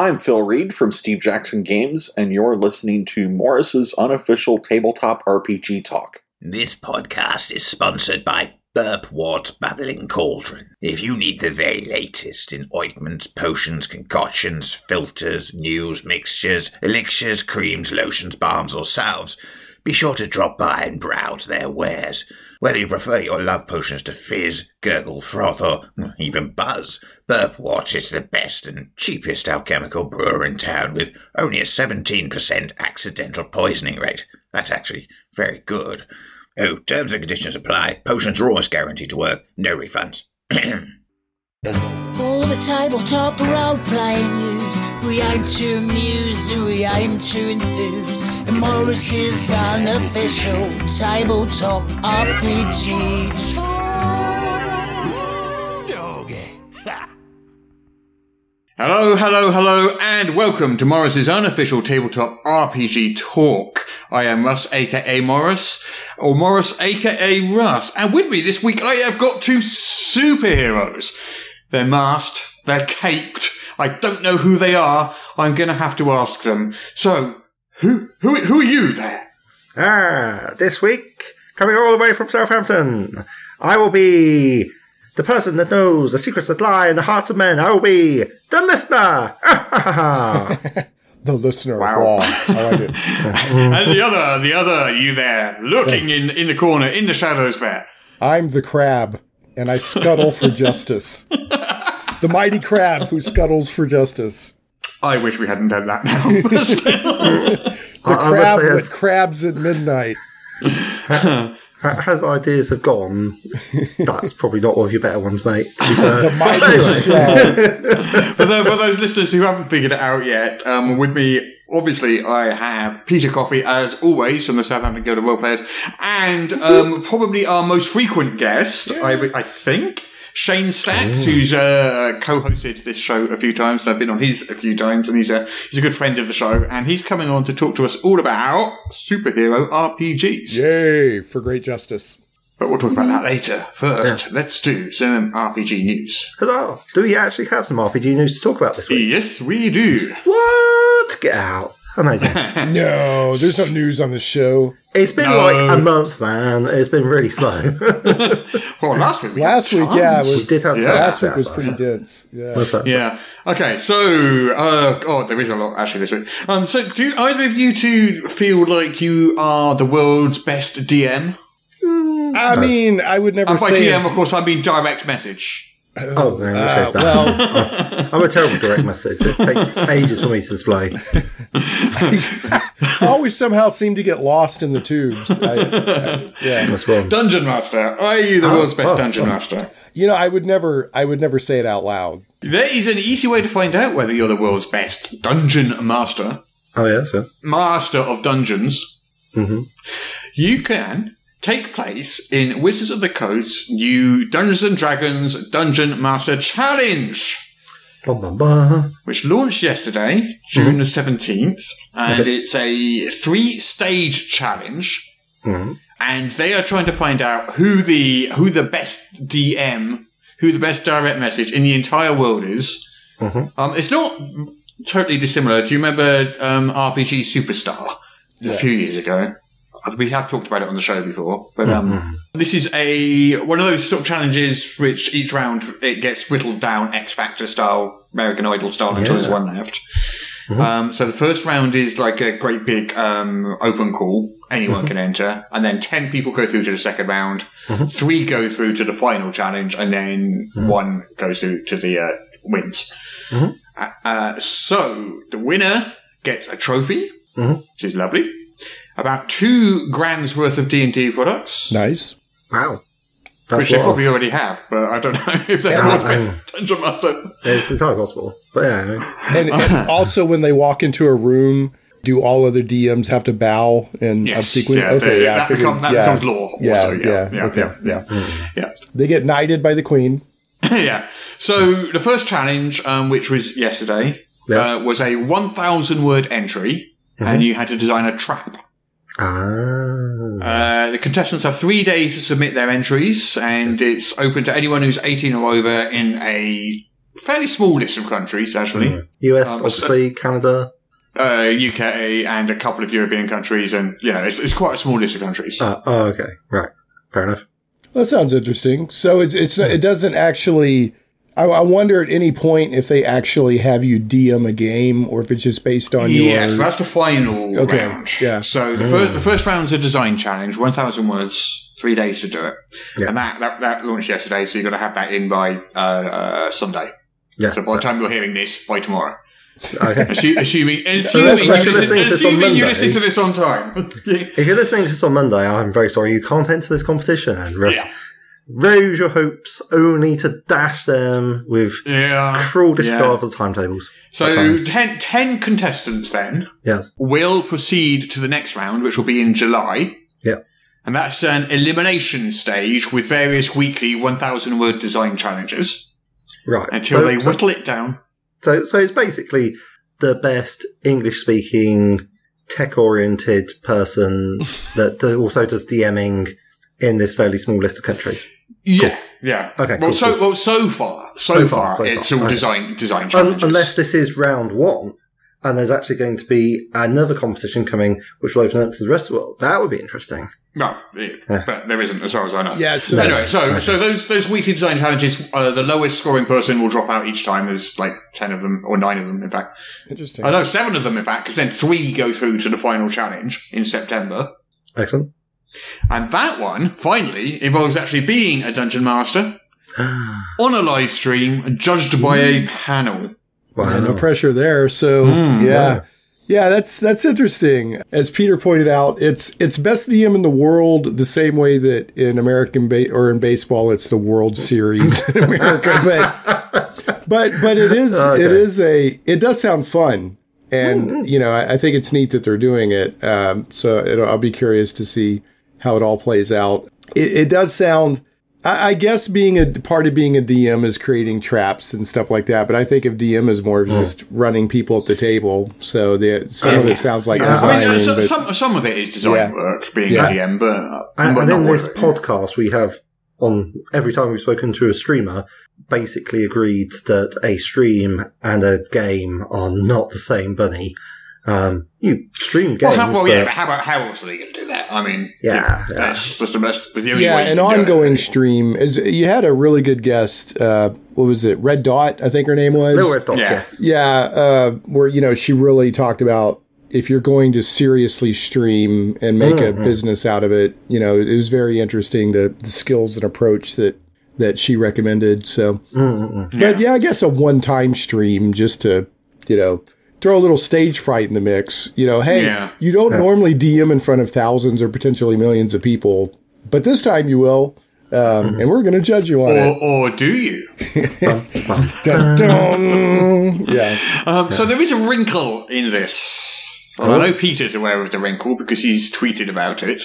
I'm Phil Reed from Steve Jackson Games, and you're listening to Morris's unofficial tabletop RPG talk. This podcast is sponsored by Burpwort's Babbling Cauldron. If you need the very latest in ointments, potions, concoctions, philtres, news, mixtures, elixirs, creams, lotions, balms, or salves, be sure to drop by and browse their wares. Whether you prefer your love potions to fizz, gurgle, froth, or even buzz, Burpwort is the best and cheapest alchemical brewer in town with only a 17% accidental poisoning rate. That's actually very good. Oh, terms and conditions apply. Potions are always guaranteed to work. No refunds. The tabletop role playing news. We aim to amuse and we aim to enthuse. And Morris's unofficial tabletop RPG. Hello, hello, hello, and welcome to Morris's unofficial tabletop RPG talk. I am Russ, aka Morris, or Morris, aka Russ, and with me this week I have got two superheroes. They're masked, they're caped. I don't know who they are. I'm gonna have to ask them. So, who, who, who are you there? Ah, this week, coming all the way from Southampton, I will be the person that knows the secrets that lie in the hearts of men. I will be the listener. The listener. Wow. Wow. I like it. and the other, the other, you there, lurking in, in the corner, in the shadows there. I'm the crab, and I scuttle for justice. The mighty crab who scuttles for justice. I wish we hadn't done that now. The I- I must crab say that crabs at midnight. As ideas have gone, that's probably not one of your better ones, mate. To. The mighty for, the, for those listeners who haven't figured it out yet, um, with me, obviously, I have Peter Coffey, as always, from the Southampton Guild of Role Players, and um, probably our most frequent guest, I, I think. Shane Stacks, who's uh, co-hosted this show a few times, and I've been on his a few times, and he's a he's a good friend of the show, and he's coming on to talk to us all about superhero RPGs. Yay for great justice. But we'll talk about that later. First, let's do some RPG news. Hello. Do we actually have some RPG news to talk about this week? Yes, we do. What? Get out! Amazing. No, there's no news on the show. It's been No. like a month, man. It's been really slow. Well, last week we Last had week, yeah, it was, We did have Yeah. tons. last week was pretty dense. Yeah. Yeah. Okay. So, uh, God, there is a lot actually this week. Um, so do either of you two feel like you are the world's best DM? I mean, I would never And by say. DM, as- of course, I mean direct message. Oh, man, Uh, that? well, I'm a terrible direct message. It takes ages for me to display. I always somehow seem to get lost in the tubes. I, I- yeah. That's wrong. Dungeon Master. Are you the world's best oh, Dungeon oh. Master? You know, I would never, I would never say it out loud. There is an easy way to find out whether you're the world's best Dungeon Master. Oh, yeah, sure. Master of Dungeons. Mhm. You can take place in Wizards of the Coast new Dungeons and Dragons Dungeon Master Challenge. Bum, bum, bum. which launched yesterday, June the 17th, and it's a three stage challenge. Mhm. And they are trying to find out who the who the best DM, who the best direct message in the entire world is. Mhm. Um, it's not totally dissimilar. Do you remember um, RPG Superstar a few years ago? We have talked about it on the show before, but um, this is a one of those sort of challenges which each round it gets whittled down X Factor style, American Idol style until there's one left. Um, so the first round is like a great big um, open call. Anyone can enter, and then ten people go through to the second round. Three go through to the final challenge, and then one goes through to the uh, wins. Uh, uh, so the winner gets a trophy, which is lovely. About two grand's worth of D and D products, Nice. Wow. That's which they probably of- already have, but I don't know if they're Yeah, always I- best dungeon master. It's entirely possible. But yeah. And, and also, when they walk into a room, do all other DMs have to bow and Yes, obsequious? yeah, okay, they- yeah, that, figured- become, that yeah. becomes law. Yeah, also, yeah, yeah, yeah, okay. yeah, yeah, yeah. They get knighted by the queen. yeah. So the first challenge, um, which was yesterday, Yeah. uh, was a 1,000 word entry, and you had to design a trap. Ah. Uh, the contestants have three days to submit their entries, and it's open to anyone who's 18 or over in a fairly small list of countries, actually. US, Um, obviously, Canada. Uh, UK and a couple of European countries, and yeah, it's, it's quite a small list of countries. Uh, oh, okay. Right. Fair enough. That sounds interesting. So it's it's it doesn't actually. I, I wonder at any point if they actually have you DM a game or if it's just based on your. Yeah, so that's the final Okay, round. yeah. So the, fir- the first round's a design challenge, 1,000 words, three days to do it. Yeah. And that, that, that launched yesterday, so you've got to have that in by uh, uh, Sunday. Yeah. So by the time you're hearing this, by tomorrow. Okay. Assu- assuming assuming, So you, that's- that's listen, listening to this on assuming you listen to this on time. If you're listening to this on Monday, I'm very sorry you can't enter this competition. And rest, Yeah. Raise your hopes only to dash them with yeah. cruel disregard Yeah. for the timetables. So times. 10, 10 contestants then yes. will proceed to the next round, which will be in July. Yeah. And that's an elimination stage with various weekly 1,000 word design challenges Right. until so, they so, whittle it down. so, so it's basically the best English speaking, tech oriented person that that also does DMing in this fairly small list of countries. Yeah. Yeah. Okay, Well, cool, so cool. well, so far, so, So far, far, so it's far. all Okay. design design Un- challenges. unless this is round one. And there's actually going to be another competition coming, which will open up to the rest of the world. That would be interesting. no, yeah, but there isn't, as far as I know. Yeah, so- anyway, so so those those weekly design challenges, uh, the lowest scoring person will drop out each time. There's like ten of them or nine of them, in fact. Interesting. I know seven of them, in fact, because then three go through to the final challenge in September. Excellent. And that one, finally, involves actually being a dungeon master on a live stream, judged by a mm. panel. Wow. Yeah, no pressure there. So mm. yeah. Yeah, that's that's interesting. As Peter pointed out, it's it's best DM in the world the same way that in American ba- or in baseball it's the World Series in America. But but but it is Okay. it is a it does sound fun, and mm-hmm. you know I, I think it's neat that they're doing it. Um, so it'll, I'll be curious to see how it all plays out. It, it does sound. I, I guess being a part of being a DM is creating traps and stuff like that, but I think of DM as more of just running people at the table. So the some of it sounds like Yeah, I mean, uh, so, but some some of it is design Yeah. work, being Yeah. a DM, but, And, but and in this of podcast, we have on every time we've spoken to a streamer, basically agreed that a stream and a game are not the same bunny. Um, you stream games, Well, how, well, yeah, but but how about how else are they going to do that? I mean, Yeah, yeah. that's, that's the best. The only yeah, way an can do it. ongoing stream is. You had a really good guest. Uh, what was it? Red Dot, I think her name was. Little Red Dot, Yeah. yes. Yeah, uh, where you know she really talked about if you're going to seriously stream and make Mm-hmm. a business out of it. You know, it was very interesting the, the skills and approach that that she recommended. So, but yeah, I guess a one time stream just to you know throw a little stage fright in the mix. You know, hey, Yeah. you don't normally DM in front of thousands or potentially millions of people, but this time you will. Um, And we're going to judge you on it. Or, or do you? Dun, dun. Yeah. Um, So there is a wrinkle in this. Well, I know Peter's aware of the wrinkle because he's tweeted about it.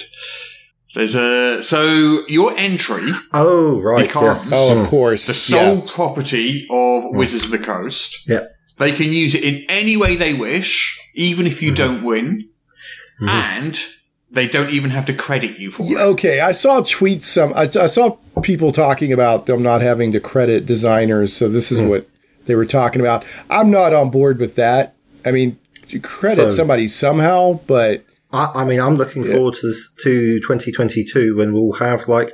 There's a so your entry, Oh, right, Becomes- yes. Oh, of course. the sole Yeah. property of Wizards of the Coast. Yeah. They can use it in any way they wish, even if you mm-hmm. don't win, mm-hmm. and they don't even have to credit you for Yeah, it. Okay, I saw tweets. Some I, I saw people talking about them not having to credit designers. So this is hmm. what they were talking about. I'm not on board with that. I mean, you credit So- somebody somehow, but I, I mean, I'm looking forward to this, to 2022 when we'll have like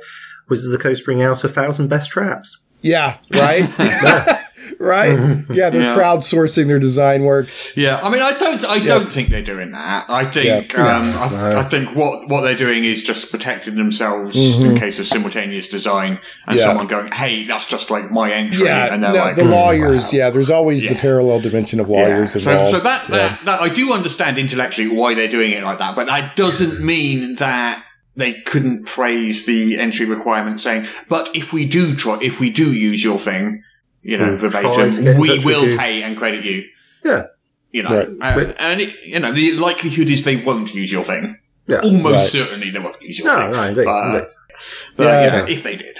Wizards of the Coast bring out a thousand best traps. yeah, right, right. Yeah, they're Yeah. crowdsourcing their design work. Yeah, I mean, I don't, I don't think they're doing that. I think, Yeah. um, I, I think what what they're doing is just protecting themselves in case of simultaneous design and Mm-hmm. Yeah. someone going, "Hey, that's just like my entry," Yeah, and they're no, like, the lawyers. wow. Yeah, there's always the parallel dimension of Yeah. lawyers So, involved. so that, Yeah. that that I do understand intellectually why they're doing it like that, but that doesn't mean that they couldn't phrase the entry requirement saying, "But if we do try, if we do use your thing, you know, We'll verbatim, we will you." pay and credit you." Yeah. You know, Right. uh, But- and it, you know the likelihood is they won't use your thing. Yeah. Almost Right. certainly they won't use your No, thing. no, indeed. But, indeed. but, Yeah. you know, if they did,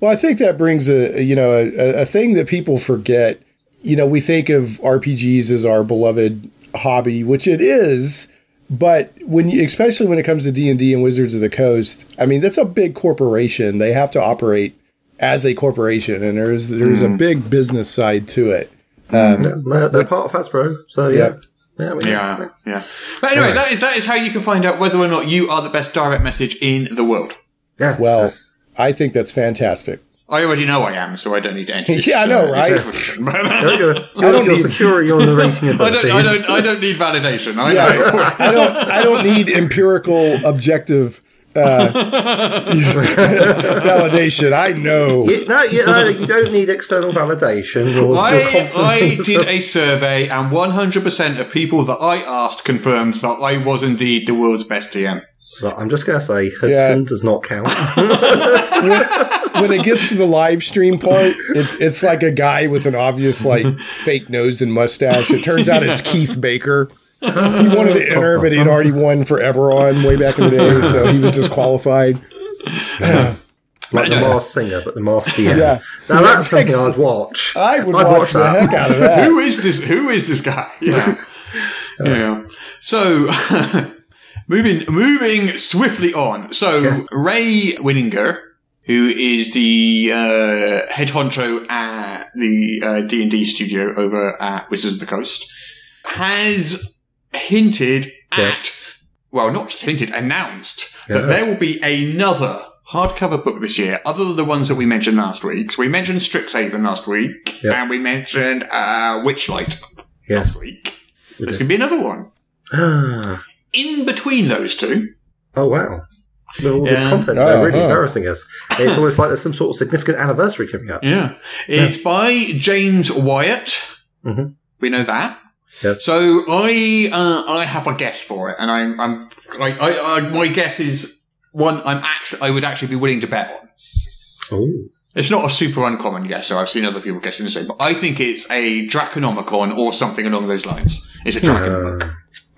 Well, I think that brings a you know a, a thing that people forget. You know, we think of RPGs as our beloved hobby, which it is. But when you, especially when it comes to D and D and Wizards of the Coast, I mean that's a big corporation. They have to operate as a corporation, and there's there's a big business side to it. Um, They're, they're part of Hasbro, so yeah. Yeah, we- Yeah, yeah. But anyway, that is that is how you can find out whether or not you are the best direct message in the world. yeah. well, I think that's fantastic. I already know I am, so I don't need to enter. Yeah, I know, uh, right? question. You're, you're, don't you're, you're need- secure in your narrating I abilities. don't, I don't, I don't need validation. I Yeah, know. I don't I don't need empirical objective uh, validation. I know. You- no, you, no, you don't need external validation. Your, your I, I did a survey, and 100% of people that I asked confirmed that I was indeed the world's best DM. Look, I'm just going to say Hudson Yeah. does not count. when it gets to the live stream part, it's it's like a guy with an obvious like fake nose and mustache. It turns out it's Keith Baker. He wanted to enter, but he'd already won for Eberron way back in the day, so he was disqualified. like the Masked Singer, but the Mars DM. Yeah. Now that's Yeah, something I'd watch. I would I'd watch, the heck out of that. Who is this? Who is this guy? Yeah. yeah. So, moving moving swiftly on. So, Yeah. Ray Winninger, who is the uh, head honcho at the uh, D and D studio over at Wizards of the Coast, has hinted Yes. at well, not just hinted, announced Yeah. that there will be another. Hardcover book this year, other than the ones that we mentioned last week. So we mentioned Strixhaven last week, Yeah. and we mentioned uh, Witchlight Yes. last week. There's going to be another one. Ah. In between those two, oh wow. With all this content, Oh, they're really oh. embarrassing us. It's almost like there's some sort of significant anniversary coming up. yeah, it's by James Wyatt. Mhm. We know that. Yes. So I uh, I have a guess for it, and I'm I'm like I, I my guess is one I'm actually I would actually be willing to bet on. Oh. It's not a super uncommon guess, so I've seen other people guessing the same, but I think it's a Draconomicon or something along those lines. It's a dragon book.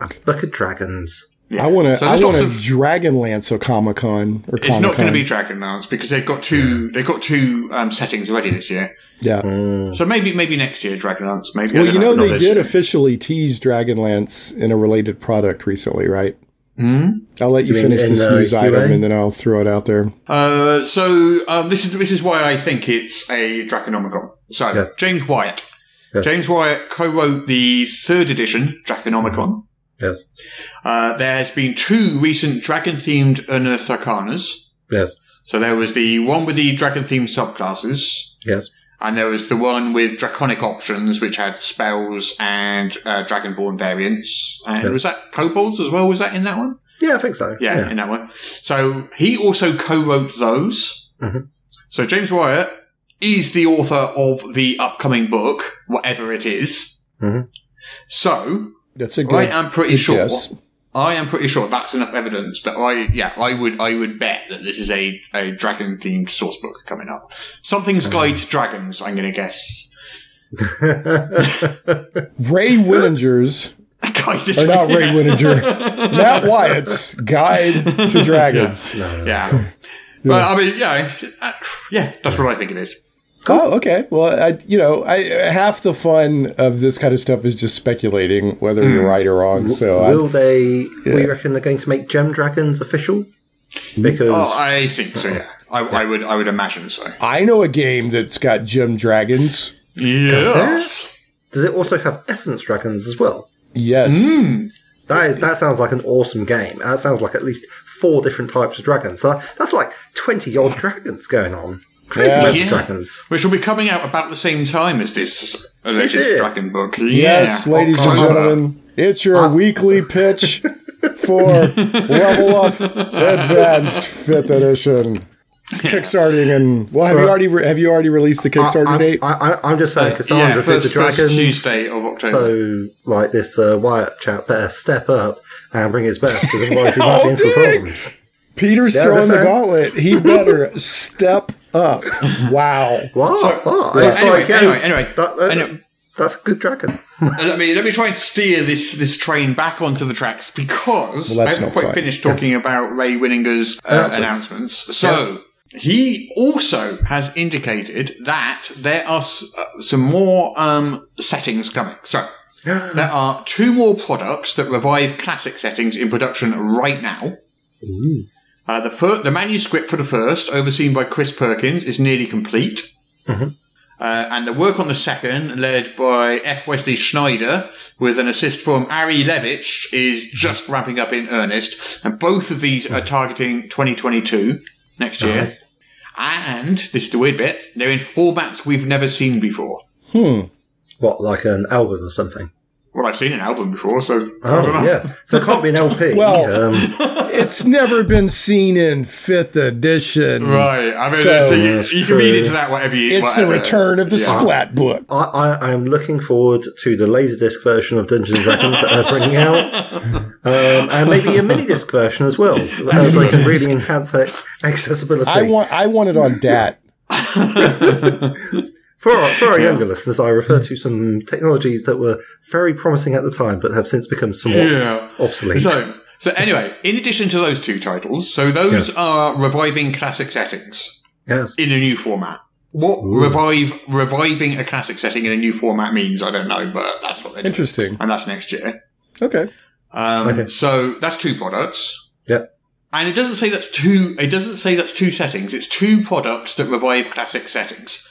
Uh, a book of dragons. Yeah. I want to. So I there's want lots a of- Dragonlance or Comic Con or It's not going to Comic-Con. be Dragonlance because they've got two. They've got two um, settings already this year. Yeah. Mm. So maybe maybe next year Dragonlance. Maybe. Well, you know not they did year. officially tease Dragonlance in a related product recently, right? Hmm? I'll let you, You finish in, this uh, news QA? item and then I'll throw it out there. Uh, so um, this is this is why I think it's a Draconomicon. So Yes. James Wyatt. Yes. James Wyatt co-wrote the third edition Draconomicon. Yes. Uh, there has been two recent dragon-themed Unearthed Arcanas. Yes. So there was the one with the dragon-themed subclasses, Yes. and there was the one with draconic options, which had spells and uh, dragonborn variants. And Yes. was that kobolds as well? Was that in that one? Yeah, I think so. Yeah, in that one. So he also co-wrote those. Mhm. So James Wyatt is the author of the upcoming book, whatever it is. Mhm. So That's a good. I am pretty sure. guess. I am pretty sure that's enough evidence that I, yeah, I would, I would bet that this is a, a dragon themed source book coming up. Something's guide to dragons, I'm going to guess. Ray Winninger's, guide to or not Ray dragons. Winninger, Matt Wyatt's Guide to Dragons. Yeah. But I mean, yeah, uh, yeah, that's what I think it is. Oh, okay. Well, I, you know, I half the fun of this kind of stuff is just speculating whether you're hmm. right or wrong. So I, Will they? We reckon they're going to make gem dragons official mm-hmm. because Oh, I think so. Yeah, I, I would. I would imagine so. I know a game that's got gem dragons. Yes. does it also have essence dragons as well? Yes. Hmm. That is that sounds like an awesome game. That sounds like at least four different types of dragons. So that's like twenty odd dragons going on. Crazy Yeah. Yeah. dragons. Which will be coming out about the same time as this alleged it? dragon book. Yes, Yeah. ladies oh, and Oh, gentlemen, it's your uh, weekly pitch for Level Up Advanced Fifth Edition. Kickstarting and well, have you uh, already re- have you already released the Kickstarter I, date? I, I, I'm just saying, uh, Yeah, Cassandra did the first, first dragons. Tuesday of October. So, like this uh, Wyatt chap better step up and bring his best, because otherwise he Oh, might be oh, in for problems. Peter's Yeah, throwing the listen. gauntlet. He better step up. Wow. What? what? It's anyway, like, yeah, anyway, anyway, that- that- anyway. that's a good dragon. Uh, let me let me try and steer this this train back onto the tracks because Well, I haven't quite fun. finished talking about Ray Winninger's uh, Announcements. announcements. So he also has indicated that there are s- uh, some more um, settings coming. So there are two more products that revive classic settings in production right now. Uh, the fir- the manuscript for the first, overseen by Chris Perkins, is nearly complete. Mm-hmm. Uh, and the work on the second, led by F. Wesley Schneider, with an assist from Ari Levitch, is just ramping up in earnest. And both of these are targeting 2022, next year. Nice. And, this is the weird bit, they're in formats we've never seen before. What, like an album or something? Well, I've seen an album before, so I don't know. Oh, yeah. So it can't be an LP. Well- um, It's never been seen in fifth edition. Right. I mean, So- you, you can read into that whatever you It's whatever. the return of the Yeah. Splat book. I, I, I am looking forward to the Laserdisc version of Dungeons and Dragons that they're bringing out, um, and maybe a mini disc version as well, as they can really enhance their accessibility. I want I want it on DAT. For our, for our younger listeners, I refer to some technologies that were very promising at the time, but have since become somewhat Yeah. obsolete. So, so anyway, in addition to those two titles, so those Yes. are reviving classic settings yes, in a new format. What revive reviving a classic setting in a new format means, I don't know, but that's what they're doing. Interesting. And that's next year. Okay. Um, Okay. So that's two products. Yep. And it doesn't say that's two. It doesn't say that's two settings. It's two products that revive classic settings.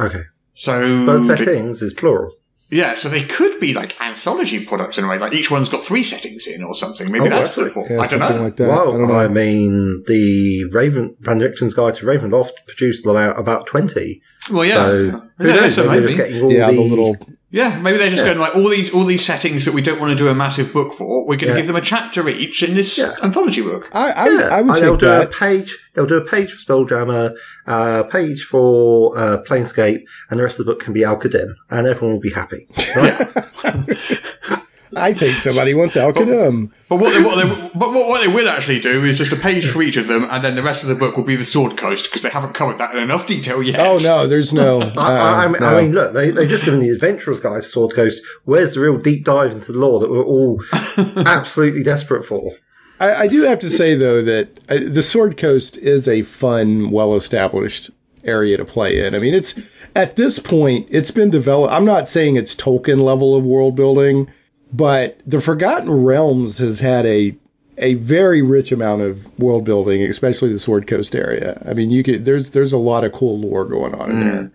okay, So, both settings is plural. yeah. So they could be like anthology products in a way. Like each one's got three settings in or something. Maybe Oh, that's the actually. form. Yeah, I don't know. like that. I don't Well, know. I, mean, the Raven Van Richten's Guide to Ravenloft produced about about twenty. well, yeah. So who Yeah, knows? so maybe, they're just getting all yeah, the, the little Yeah, maybe they're just Yeah. going like all these all these settings that we don't want to do a massive book for. We're going to Yeah. give them a chapter each in this Yeah. anthology book. I I, Yeah, I would and they'll do that. a page. They'll do a page for Spelljammer, a page for uh, Planescape, and the rest of the book can be Al-Qadim, and everyone will be happy. Right? I think somebody wants Al-Qadim. But what they, what they but what, what they will actually do is just a page for each of them, and then the rest of the book will be the Sword Coast because they haven't covered that in enough detail yet. Oh no, there's no. I, I, I, uh, mean, no. I mean, look, they, they've just given the Adventurers Guide Sword Coast. Where's the real deep dive into the lore that we're all absolutely desperate for? I, I do have to say though that uh, the Sword Coast is a fun, well-established area to play in. I mean, it's at this point it's been developed. I'm not saying it's Tolkien level of world building, but the Forgotten Realms has had a a very rich amount of world building, especially the Sword Coast area. I mean, you could there's there's a lot of cool lore going on in there.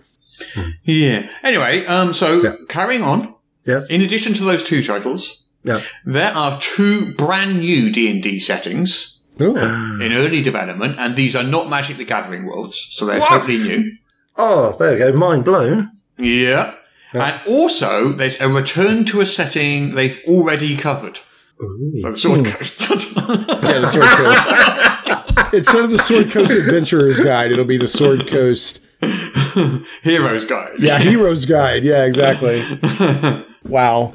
Yeah. Anyway, um, so Yeah. carrying on. Yes. In addition to those two titles, Yeah. there are two brand new D and D settings Oh, in early development, and these are not Magic the Gathering worlds, so they're What? totally new. Oh, there we go. Mind blown. Yeah. And also, there's a return to a setting they've already covered. So the Sword hmm. Coast. yeah, the Sword Coast. Instead of the Sword Coast Adventurer's Guide, it'll be the Sword Coast Heroes Guide. Yeah, Hero's Guide. Yeah, exactly. Wow.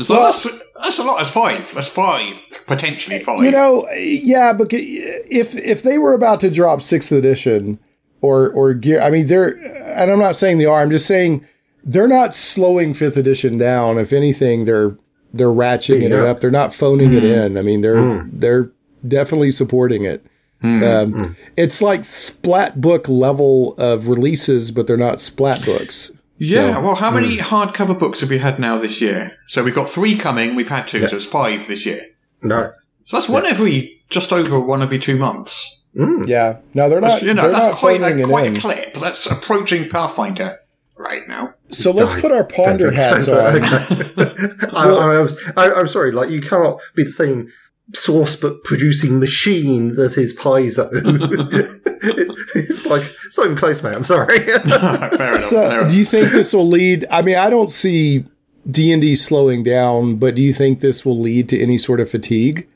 So that's, that's a lot. That's five. That's five. Potentially five. You know, yeah, but if if they were about to drop sixth edition or or gear, I mean, they're and I'm not saying they are. I'm just saying they're not slowing fifth edition down. If anything, they're they're ratcheting it up. up. They're not phoning it mm-hmm. in. I mean, they're mm. they're definitely supporting it. Mm-hmm. Um, mm-hmm. It's like splat book level of releases, but they're not splat books. yeah. So- well, how many mm. hardcover books have we had now this year? So we've got three coming. We've had two, so it's five this year. No. So that's one every just over one every two months. Mm. Yeah, no, they're not. That's, you know, that's quite a, quite in. a clip. That's approaching Pathfinder right now. So let's I put our ponder don't hats so, on. but okay. I, I, was, I, I'm sorry, like, you cannot be the same source but producing machine that is Paizo. it's, it's like, it's not even close, mate. I'm sorry. fair enough. fair So, enough. do you think this will lead? I mean, I don't see D and D slowing down, but do you think this will lead to any sort of fatigue?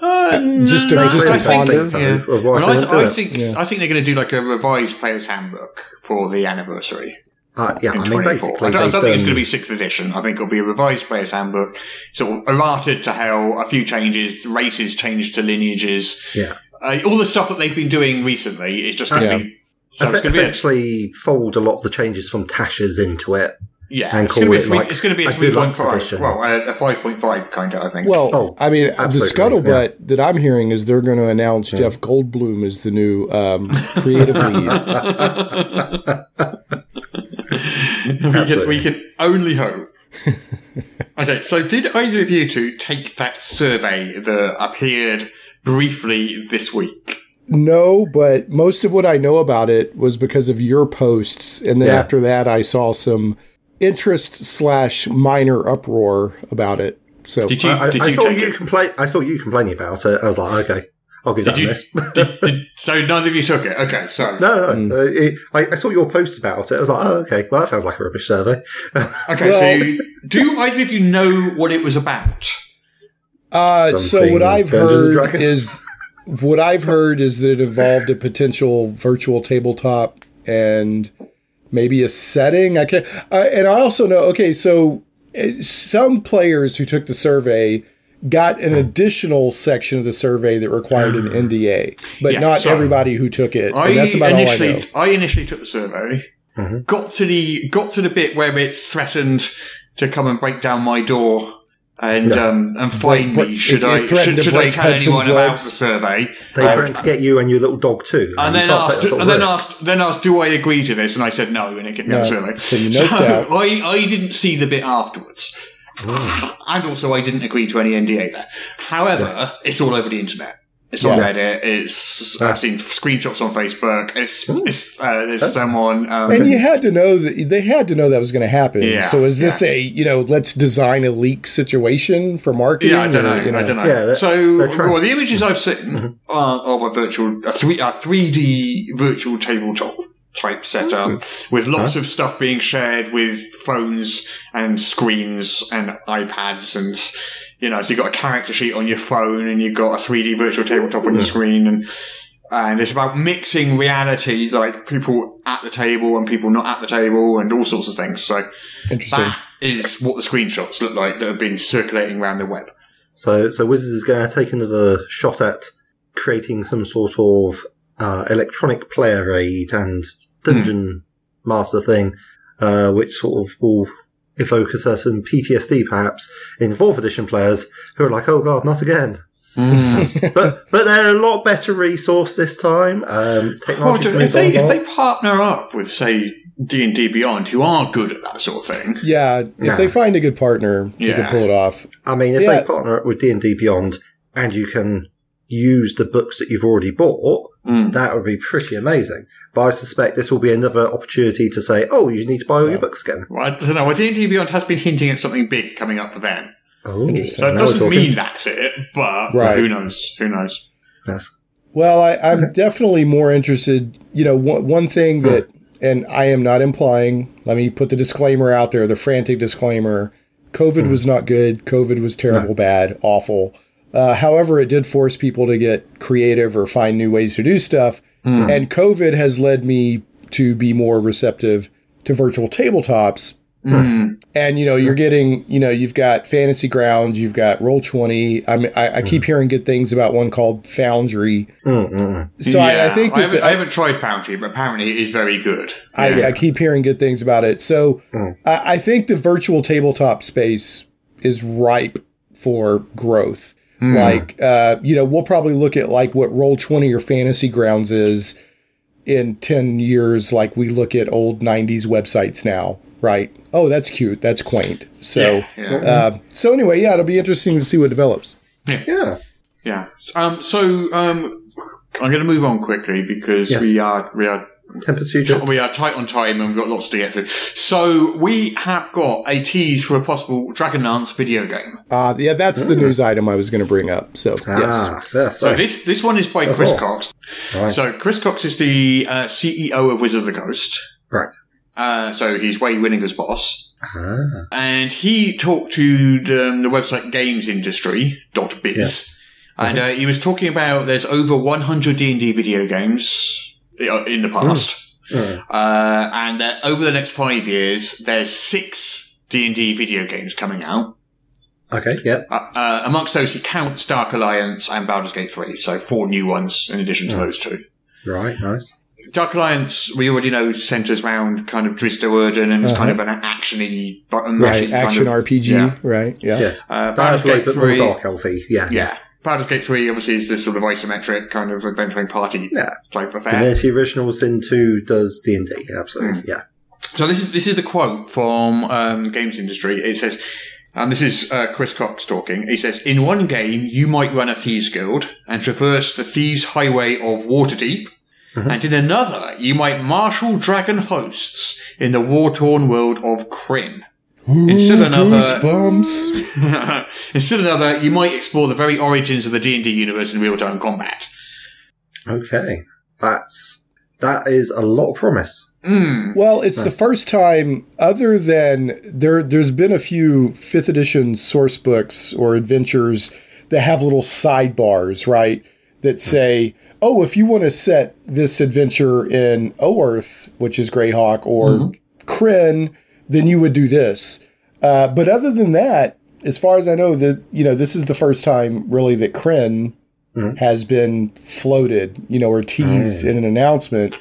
Uh, just to- no, just to I think, ponder? so. yeah. Otherwise Well, they I, wouldn't I think Yeah. I think they're going to do like a revised player's handbook for the anniversary uh, yeah, in I mean, 24. basically, I don't, I don't think it's going to be sixth edition. I think it'll be a revised player's handbook, sort of errated to hell, a few changes, races changed to lineages, yeah. uh, all the stuff that they've been doing recently is just going to Yeah. be. So Es- it's going to be a, essentially fold a lot of the changes from Tasha's into it. yeah, and it's going to call be a it three, like it's going to be a a three point deluxe five. edition. Well, a, a five point five kind of, I think. Well, Oh, I mean, the absolutely, scuttlebutt that I'm hearing is they're going to announce Jeff Goldblum as the new um, creative lead. we can we can only hope. okay, so did either of you two take that survey that appeared briefly this week? no, but most of what I know about it was because of your posts, and then Yeah. after that, I saw some interest slash minor uproar about it. So Did you? I, I, did I you saw you complain. I saw you complaining about it. I was like, okay, I'll give Did that a miss. did, did, so neither of you took it. Okay, sorry. no, no. Uh, it, I, I saw your post about it. I was like, oh, okay. Well, that sounds like a rubbish survey. Okay, Well- so you, do either of you know what it was about? Uh, so what I've Dungeons heard is what I've heard is that it involved a potential virtual tabletop and maybe a setting. I can uh, and I also know. Okay, so uh, some players who took the survey got an additional section of the survey that required an NDA, but Yeah, not so everybody who took it. I and that's about all I initially, know. I, initially took the survey, got to the got to the bit where it threatened to come and break down my door and Yeah. um, and find Break- me. Should it- it I threatened should, to should I break tell Hudson's anyone about legs. the survey? They threatened to get you and your little dog too. And You then asked, and then risk. asked, then asked, do I agree to this? And I said no, and it kept me on the survey. So you note that. I, I didn't see the bit afterwards. And also, I didn't agree to any NDA there. However, it's all over the internet. It's on Yes. Reddit. It's Ah. I've seen screenshots on Facebook. It's it's uh, there's someone. Um, And you had to know that they had to know that was going to happen. Yeah, so is this a you know let's design a leak situation for marketing? Yeah, I don't or, know. you I don't know. Yeah, they're- so, well, the images I've seen are of a virtual, a three, a three D virtual tabletop type setup with lots of stuff being shared with phones and screens and iPads and. You know, so you've got a character sheet on your phone and you've got a 3D virtual tabletop on your screen and and it's about mixing reality, like people at the table and people not at the table and all sorts of things. So that is what the screenshots look like that have been circulating around the web. So, so Wizards is going to take another shot at creating some sort of uh, electronic player aid and dungeon master thing, uh, which sort of will evoke a certain PTSD, perhaps, in fourth edition players who are like, "Oh God, not again." but but they're a lot better resource this time. Um, technology's do- if they if they partner up with say D and D Beyond, who are good at that sort of thing, Yeah, if Yeah. they find a good partner, they Yeah. can pull it off. I mean, if Yeah. they partner up with D and D Beyond, and you can use the books that you've already bought, Mm. that would be pretty amazing. But I suspect this will be another opportunity to say, "Oh, you need to buy all your books again." well, I don't know. Well, D and D Beyond has been hinting at something big coming up for them. Oh, Interesting. That now doesn't mean that's it, but Right. who knows? Who knows? Yes. Well, I, I'm definitely more interested. You know, one, one thing that, and I am not implying, let me put the disclaimer out there, the frantic disclaimer COVID was not good. COVID was terrible, bad, awful. Uh, however, it did force people to get creative or find new ways to do stuff. Hmm. And COVID has led me to be more receptive to virtual tabletops. Hmm. And you know, you're getting, you know, you've got Fantasy Grounds, you've got Roll Twenty. I mean, I, I hmm. keep hearing good things about one called Foundry. So I, I think I haven't, the- I haven't tried Foundry, but apparently it is very good. I, I keep hearing good things about it. So I, I think the virtual tabletop space is ripe for growth. Like, uh, you know, we'll probably look at like what Roll Twenty or Fantasy Grounds is in ten years, like we look at old '90s websites now. Right? Oh, that's cute. That's quaint. So, Yeah, yeah. Uh, so anyway, yeah, it'll be interesting to see what develops. Yeah. Yeah. Um, so um, I'm going to move on quickly because Yes. we are we are Tempest Future. we are tight on time and we've got lots to get through. So we have got a tease for a possible Dragonlance video game. Uh, yeah, that's the news item I was going to bring up. So, yes. Ah, yes. So this this one is by That's Chris all. Cox. Right. So Chris Cox is the uh, CEO of Wizard of the Coast. right. Uh, so he's Ray Winninger's boss. Ah, And he talked to the, the website gamesindustry.biz. And uh, he was talking about there's over 100 D&D video games in the past. Mm. Uh, and that over the next five years, there's six D&D video games coming out. okay. Yep. Uh, uh, amongst those, he counts Dark Alliance and Baldur's Gate 3. So four new ones in addition to those two. Right. Nice. Dark Alliance, we already know, centers around kind of Drizzt Do'Urden and is kind of an actiony button Right, kind action of- RPG, Yeah. right? Yeah. Yes. Uh, Baldur's Gate but more 3. dark elfy. Yeah. Yeah. Baldur's Gate 3 obviously is this sort of isometric kind of adventuring party Yeah. type affair. Divinity Original Sin 2 does D&D. Absolutely. Yeah. So this is this is the quote from um, Games Industry. It says, And this is uh, Chris Cox talking. He says, In one game, you might run a Thieves Guild and traverse the Thieves Highway of Waterdeep. And in another, you might marshal dragon hosts in the war-torn world of Krynn. Instead of another, Goosebumps. instead of another, you might explore the very origins of the D&D universe in real-time combat. Okay, that's that is a lot of promise. Mm. Well, it's the first time, other than there, there's been a few fifth edition source books or adventures that have little sidebars, right? That say, oh, if you want to set this adventure in Oerth, which is Greyhawk, or Krynn, then you would do this. Uh, but other than that, as far as I know, that you know, this is the first time really that Krynn has been floated, you know, or teased in an announcement.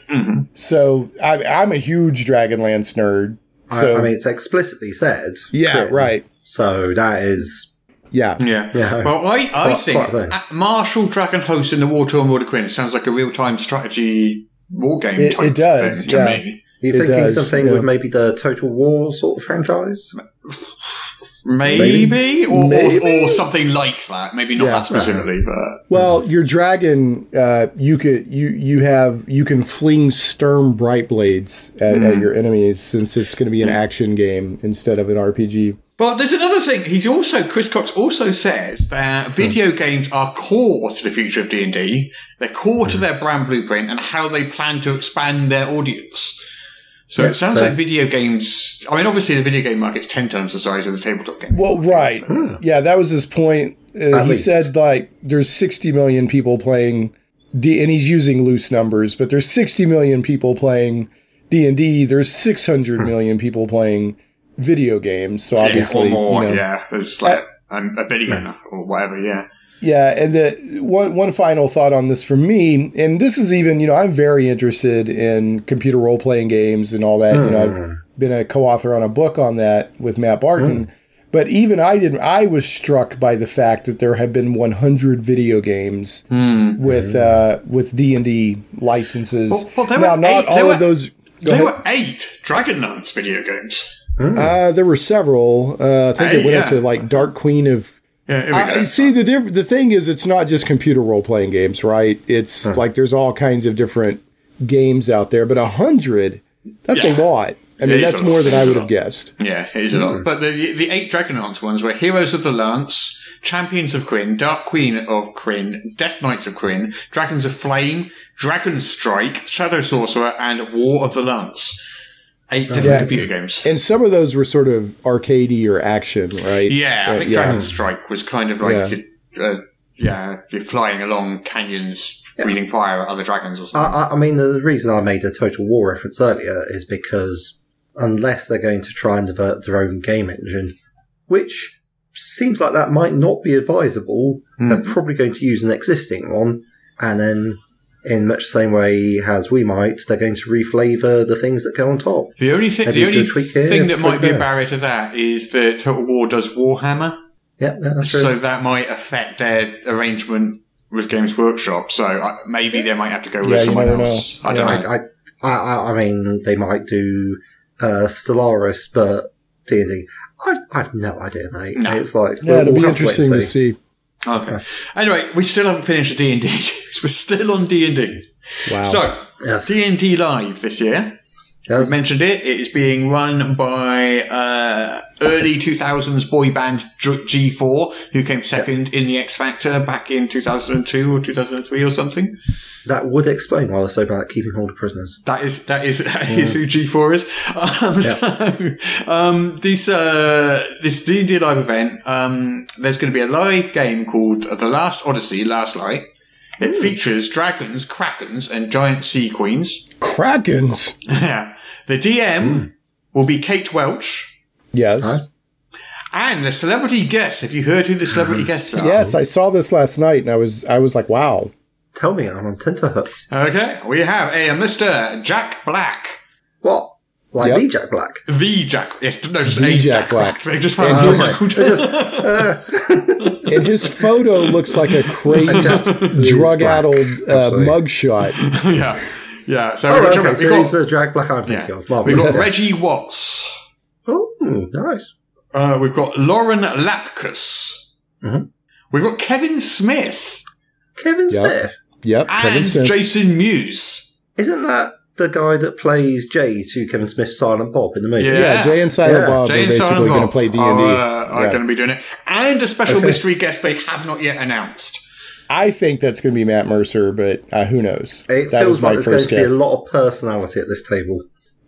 So I, I'm a huge Dragonlance nerd. So I, mean, it's explicitly said. yeah, Crit. right. So that is Yeah. Yeah. Yeah. Well, I, I Quite- think quite a thing. uh, Marshall Dragon Host in the War-torn World of Krynn sounds like a real-time strategy war game It- type it does, thing to yeah. me. You It thinking does, something yeah. with maybe the Total War sort of franchise? Maybe, Maybe. Or, Maybe. Or, or something like that. Maybe not Yeah. that specifically, but Well, your dragon, uh, you could you you have you can fling stern bright blades at, at hmm. your enemies since it's going to be an hmm. action game instead of an RPG. But there's another thing. He's also Chris Cox also says that hmm. video games are core to the future of D and D. They're core to their brand blueprint and how they plan to expand their audience. So it sounds fair. like video games. I mean, obviously the video game market's ten times the size of the tabletop game. Well, right. Yeah, that was his point. Uh, he least. said like there's 60 million people playing D, and he's using loose numbers, but there's 60 million people playing D and D. There's 600 million people playing video games. So Yeah, obviously, or more. you know, yeah, there's like um, a billion or whatever. Yeah. Yeah, and the one one final thought on this for me, and this is even you know I'm very interested in computer role playing games and all that. You know, I've been a co-author on a book on that with Matt Barton. But even I didn't. I was struck by the fact that there have been 100 video games with uh, with D and D licenses. Well, well, there now, were not eight- all there of were- those. There ahead. were eight Dragonlance video games. Uh, there were several. Uh, I think Hey, it went up to like Dark Queen of Yeah, I, see the diff- the thing is it's not just computer role playing games, right? It's like there's all kinds of different games out there, but a hundred that's Yeah. a lot. I mean, that's more than I would have guessed. Yeah, it is a lot. Mm-hmm. But the the eight Dragonlance ones were Heroes of the Lance, Champions of Krynn, Dark Queen of Krynn, Death Knights of Krynn, Dragons of Flame, Dragon Strike, Shadow Sorcerer, and War of the Lance. Eight different Yeah. computer games. And some of those were sort of arcadey or action, right? Yeah, I Uh, think yeah. Dragon Strike was kind of like Yeah. you're, uh, yeah, you're flying along canyons, breathing fire at other dragons or I, something. I, I mean, the reason I made the Total War reference earlier is because unless they're going to try and develop their own game engine, which seems like that might not be advisable, they're probably going to use an existing one, and then in much the same way as we might, they're going to reflavor the things that go on top. the only thing—the only good here, thing that tweak might be a barrier to that is that Total War does Warhammer. Yeah, yeah that's true. So that might affect their arrangement with Games Workshop. So uh, maybe they might have to go with Yeah, someone else. know. I don't Yeah. know. I, I, I, I mean, they might do uh, Stellaris, but D&D—I have no idea, mate. No. It's like Yeah, we'll- it'll be we'll have to wait interesting to see. Okay. Anyway, we still haven't finished the D and D. We're still on D and D. Wow. So. D and D Live this year. Yes. mentioned it. It is being run by uh, early 2000s boy band G- G4, who came second in the X Factor back in 2002 or 2003 or something. That would explain why they're so bad at keeping hold of prisoners. That is that is that is who G4 is. Um, So um, this uh, this D and D live event, um, there's going to be a live game called The Last Odyssey, Last Light. It hmm. features dragons, krakens, and giant sea queens. Krakens. Yeah. the DM hmm. will be Kate Welch, Yes. Nice. and the celebrity guest. Have you heard who the celebrity guests are? Yes, I saw this last night and I was I was like, wow. Tell me, I'm on tenterhooks. Okay, we have a Mr. Jack Black. What? Like Yep. the Jack Black? The Jack. Yes, no, just The a Jack Jack, Black. Black. They just found And someone his- who just- And his photo looks like a crazed, drug-addled uh, Absolutely. mugshot. yeah. Yeah. So Oh, we've got, okay, so he's got, the Jack Black I'm thinking yeah. of. we Marvelous. got Yeah. Reggie Watts. Oh, nice. Uh, we've got Lauren Lapkus. Mhm. We've got Kevin Smith Kevin Yep. Smith. Yep. Kevin and Smith. Jason Mewes. Isn't that the guy that plays Jay to Kevin Smith's Silent Bob in the movie? Yeah. yeah, Jay and Silent Yeah. Bob Jay are basically going to play D&D. Are, uh, are Yeah. going to be doing it. And a special Okay. mystery guest they have not yet announced. I think that's going to be Matt Mercer, but uh, who knows? It that feels like there's going to be a lot of personality at this table.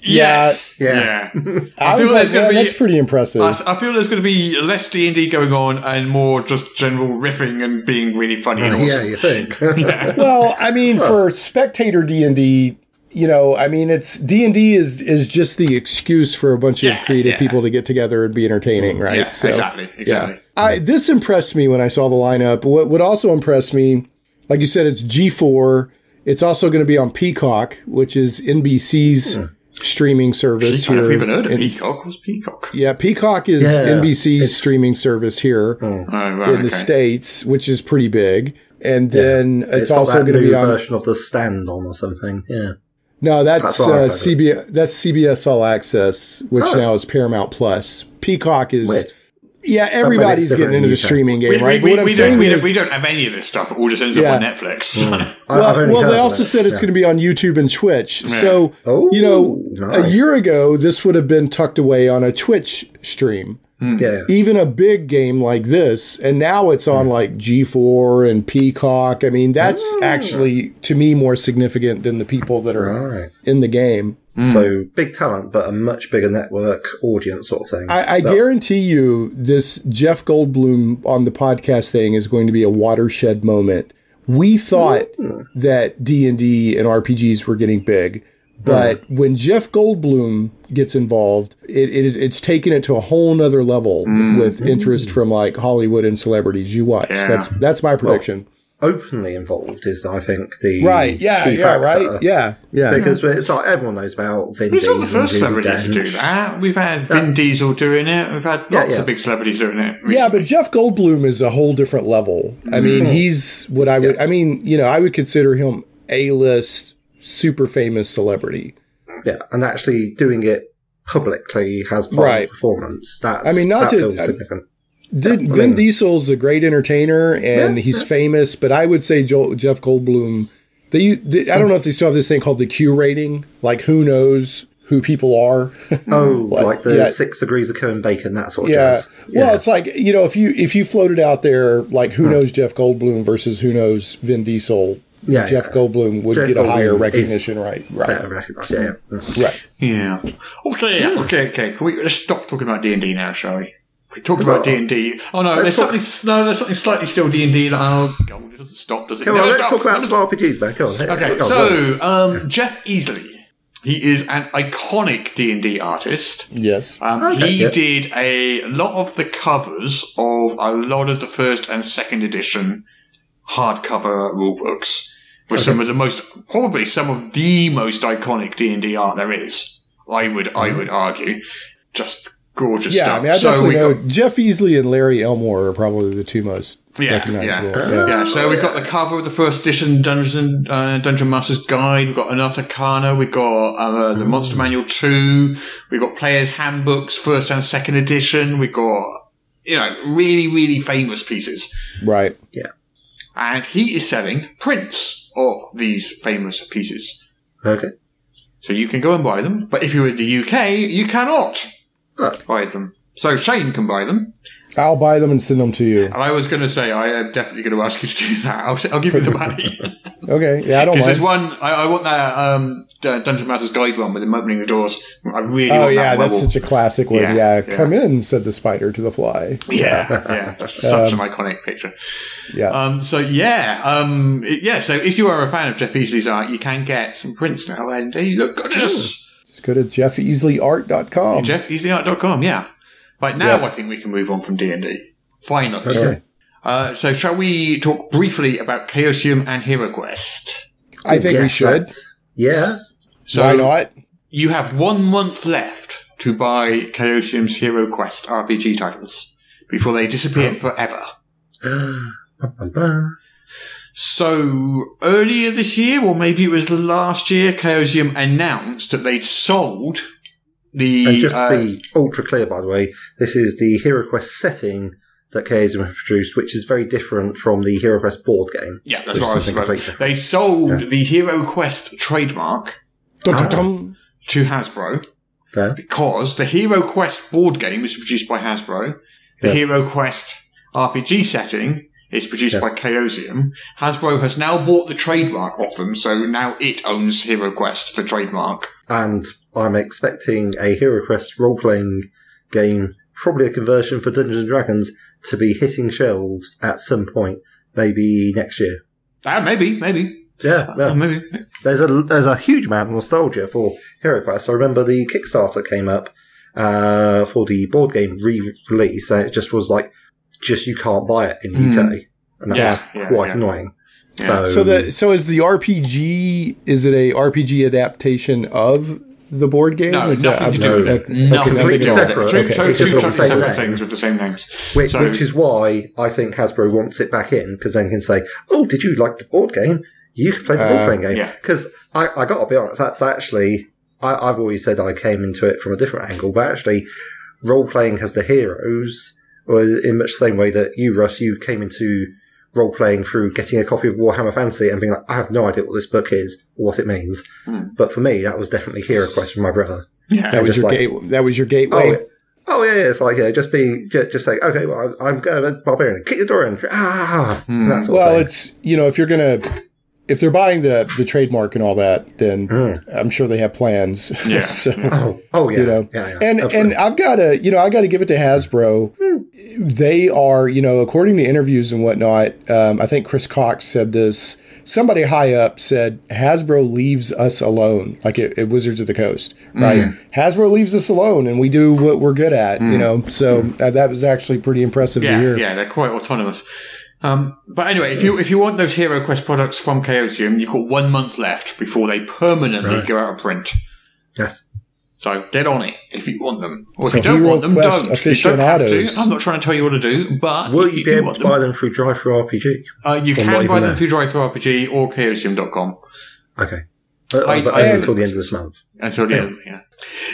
Yeah. Yes. Yeah. I, I feel was there's gonna "Man, be- that's pretty impressive. I, I feel there's going to be less D and D going on and more just general riffing and being really funny and yeah, awesome. you think? well, I mean, for spectator D and D, you know, I mean, it's D and D is is just the excuse for a bunch Yeah, of creative yeah. people to get together and be entertaining, mm-hmm. right? Yeah, So, exactly, exactly. Yeah. I, this impressed me when I saw the lineup. What would also impress me, like you said, it's G four. It's also going to be on Peacock, which is NBC's hmm. streaming service Peacock, here. I've even heard of in- Peacock. What's Peacock? Yeah, Peacock is Yeah, NBC's it's- streaming service here Oh, oh right, in the states, which is pretty big. And then it's, it's also going to be on. version of the stand on or something. Yeah. No, that's, That's uh. CBS. That's CBS All Access, which Oh. now is Paramount Plus. Peacock is. Weird. Yeah, everybody's getting into the UK. streaming game, We, right? we, But we, don't, we, is, don't, we don't have any of this stuff. It all just ends Yeah. up on Netflix. I, I've well, well they also it. said it's Yeah. going to be on YouTube and Twitch. So, Oh, you know, a year ago, this would have been tucked away on a Twitch stream. Mm. Yeah. even a big game like this, and now it's on mm. like G4 and Peacock. I mean, that's mm. actually to me more significant than the people that are All right. in the game. So big talent, but a much bigger network audience sort of thing. I, I So- guarantee you, this Jeff Goldblum on the podcast thing is going to be a watershed moment. We thought that D and D and RPGs were getting big, but when Jeff Goldblum gets involved, it, it it's taken it to a whole nother level mm. with mm. interest from like Hollywood and celebrities. You watch. Yeah. That's that's my prediction. openly involved is, I think, the right? Yeah. key Yeah. factor. Right. Yeah. Yeah. Because it's like everyone knows about Vin He's not the Diesel and first Judi celebrity to do that. We've had Vin Diesel doing it. We've had lots Yeah, yeah. of big celebrities doing it. Yeah, but Jeff Goldblum is a whole different level. I mean, mm. he's what I would. I mean, you know, I would consider him a list super famous celebrity. Yeah, and actually doing it publicly has part Right. of the performance. That's I mean, not that to- feels significant. Did I Vin mean- Diesel's a great entertainer and he's famous, but I would say Joel, Jeff Goldblum. They, they, I don't know if they still have this thing called the Q rating. Like, who knows who people are? Oh, Like, like, the yeah. six degrees of Kevin Bacon, that sort of yeah. jazz. Well, it's like you know, if you if you floated out there, like, who hmm. knows Jeff Goldblum versus who knows Vin Diesel. Yeah, Jeff yeah. Goldblum would Jeff get a higher Goldblum is recognition, right? Right. better recognised. Yeah, yeah. Right. Yeah. Okay. Okay. Okay. Can we let's stop talking about D and D now, shall we? We talked That's about D and D. Oh no, Let's there's talk- something. No, there's something slightly still D and D. Oh God, it doesn't stop, does it? Come Never on, let's stops. talk about Never RPGs, man. Come on. hey, Okay, go on, on. so um, Jeff Easley, he is an iconic D and D artist. Yes. Um, Okay, he yeah. did a lot of the covers of a lot of the first and second edition hardcover rulebooks, with some of the most, probably some of the most iconic D and D art there is. I would, I would argue, just gorgeous Yeah, stuff. I mean, I so definitely we know got, Jeff Easley and Larry Elmore are probably the two most Yeah, recognizable. yeah. Yeah, so we've got the cover of the first edition Dungeon uh, Dungeon Master's Guide. We've got Unearthed Arcana. We've got uh, the Monster Manual Two. We've got Players Handbooks, first and second edition. We've got you know really really famous pieces, Right. Yeah. And he is selling prints of these famous pieces. Okay. So you can go and buy them, but if you're in the UK, you cannot Oh. buy them. So Shane can buy them. I'll buy them and send them to you. And I was going to say, I am definitely going to ask you to do that. I'll, I'll give you the money. Okay. Yeah, I don't Because there's one, I, I want that um, Dungeon Master's Guide one with him opening the doors. I really Oh want yeah, that. that's such a classic one. Yeah, Yeah, yeah. come in, said the spider to the fly. yeah, yeah, that's such an iconic picture. Yeah. Um, so yeah, um, yeah. So if you are a fan of Jeff Easley's art, you can get some prints now, and they look gorgeous. Just go to jeffeasleyart.com. JeffEasleyart.com. Yeah. Right now, Yeah. I think we can move on from D and D. Finally. Okay. Uh, so shall we talk briefly about Chaosium and HeroQuest? I think we should. Yeah. So Why not? you have one month left to buy Chaosium's Hero Quest RPG titles before they disappear forever. Bum, bum, bum. So earlier this year, or maybe it was last year, Chaosium announced that they'd sold the And just uh, to be ultra clear, by the way, this is the Hero Quest setting that Chaosium has produced, which is very different from the Hero Quest board game. yeah, that's what I was something about. different. They sold the Hero Quest trademark Dum, Ah. dum, dum. to Hasbro There. because the Hero Quest board game is produced by Hasbro. The Yes. Hero Quest RPG setting is produced Yes. by Chaosium. Hasbro has now bought the trademark off them, so now it owns Hero Quest, the trademark. And I'm expecting a Hero Quest role playing game, probably a conversion for Dungeons and Dragons, to be hitting shelves at some point, maybe next year. Ah, maybe, maybe, Yeah, yeah. Uh, maybe. There's a there's a huge amount of nostalgia for Hero Quest. I remember the Kickstarter came up uh, for the board game re-release, and it just was like, just you can't buy it in the UK, and that Yeah, was yeah, quite yeah. annoying. Yeah. So, So the so is the RPG is it a RPG adaptation of the board game? No, Is nothing that- to do with it. Nothing to completely do with it. separate. Two, It's two the totally same separate things with the same names. which, So- which is why I think Hasbro wants it back in because then can say, "Oh, did you like the board game? You can play the Uh, board playing game." yeah. Because I, I got to be honest, that's actually I, I've always said I came into it from a different angle, but actually, role playing has the heroes, or in much the same way that you, Russ, you came into role playing through getting a copy of Warhammer Fantasy and being like, I have no idea what this book is or what it means. Hmm. But for me, that was definitely Hero Quest from my brother. Yeah. That was just your like- gate, that was your Oh, gateway. yeah. oh yeah, yeah, it's like yeah, just being just, just saying, okay, well, I'm, I'm going a barbarian, kick the door in, ah, and that sort well, of thing. it's you know if you're gonna if they're buying the the trademark and all that, then I'm sure they have plans. Yeah. so oh, oh yeah, you know, yeah, yeah, and absolutely. and I've got to you know I got to give it to Hasbro. They are you know according to interviews and whatnot. Um, I think Chris Cox said this. Somebody high up said Hasbro leaves us alone, like at, at Wizards of the Coast, right? Hasbro leaves us alone, and we do what we're good at, you know. So uh, that was actually pretty impressive to Yeah, hear. yeah, they're quite autonomous. Um, but anyway, if you if you want those Hero Quest products from Chaosium, you've got one month left before they permanently Right. go out of print. yes, So get on it if you want them, or if So you don't Hero want them, Quest don't. You don't have to. I'm not trying to tell you what to do, but will if you be able to buy them through DriveThruRPG? Uh, you can buy them there? through RPG or Chaosium.com Okay, but, I- but I- only until the end of this month. until the end. of the year.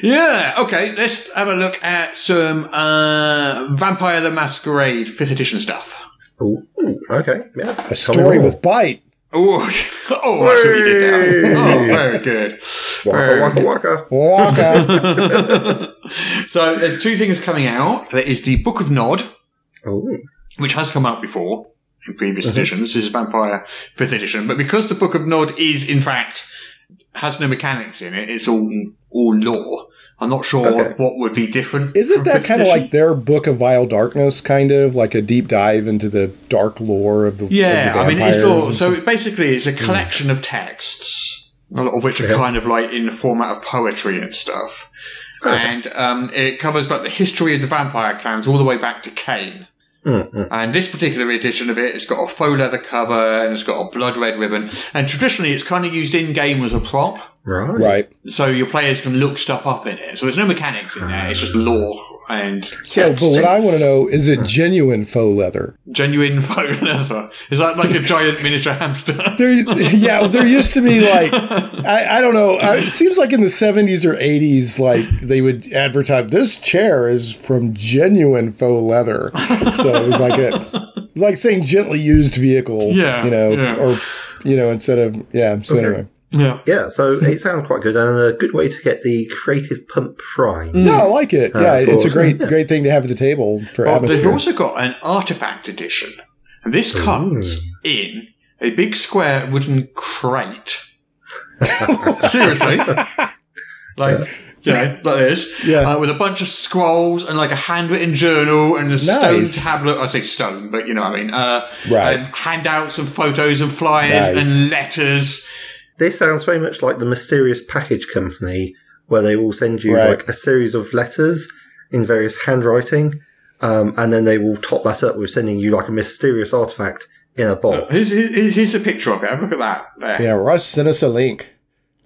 Yeah. Okay. Let's have a look at some uh, Vampire the Masquerade fifth edition stuff. Oh, okay, yeah, A story with bite. Oh, oh, I see what you did there. Oh, very good. Waka waka waka. Waka. So there's two things coming out. There is the Book of Nod, Oh, which has come out before in previous Mm-hmm. editions. This is Vampire Fifth Edition, but because the Book of Nod is in fact has no mechanics in it, it's all all lore. I'm not sure Okay. what would be different. Isn't that kind of like their Book of Vile Darkness, kind of like a deep dive into the dark lore of the Yeah, of the I mean, it's lore. So stuff? basically, it's a collection of texts, a lot of which are kind of like in the format of poetry and stuff. And um, it covers like the history of the vampire clans all the way back to Cain. Mm, mm. And this particular edition of it, it's got a faux leather cover and it's got a blood red ribbon. And traditionally, it's kind of used in game as a prop, right, right. so your players can look stuff up in it. So there's no mechanics in there; it's just lore and So, but what I want to know is it genuine faux leather? genuine faux leather. Is that like a giant miniature hamster? There, yeah, there used to be like I, I don't know. I, it seems like in the seventies or eighties, like they would advertise this chair is from genuine faux leather. So it was like a like saying gently used vehicle. Yeah, you know, yeah. or you know, instead of yeah. So Okay. anyway, yeah. Yeah, so it sounds quite good and a good way to get the creative pump frying. no, I like it. Uh, Yeah, it's a great yeah. great thing to have at the table for But they've also got an artifact edition. And this comes in a big square wooden crate. Seriously. Like, you know, like this. Yeah. Uh, with a bunch of scrolls and like a handwritten journal and a stone tablet. I say stone, but you know what I mean. Uh, Right. and handouts and photos and flyers Nice. and letters. This sounds very much like the mysterious package company where they will send you Right. like a series of letters in various handwriting, um, and then they will top that up with sending you like a mysterious artifact in a box. Here's, here's, here's a picture of it. Look at that. There. yeah, Russ sent us a link.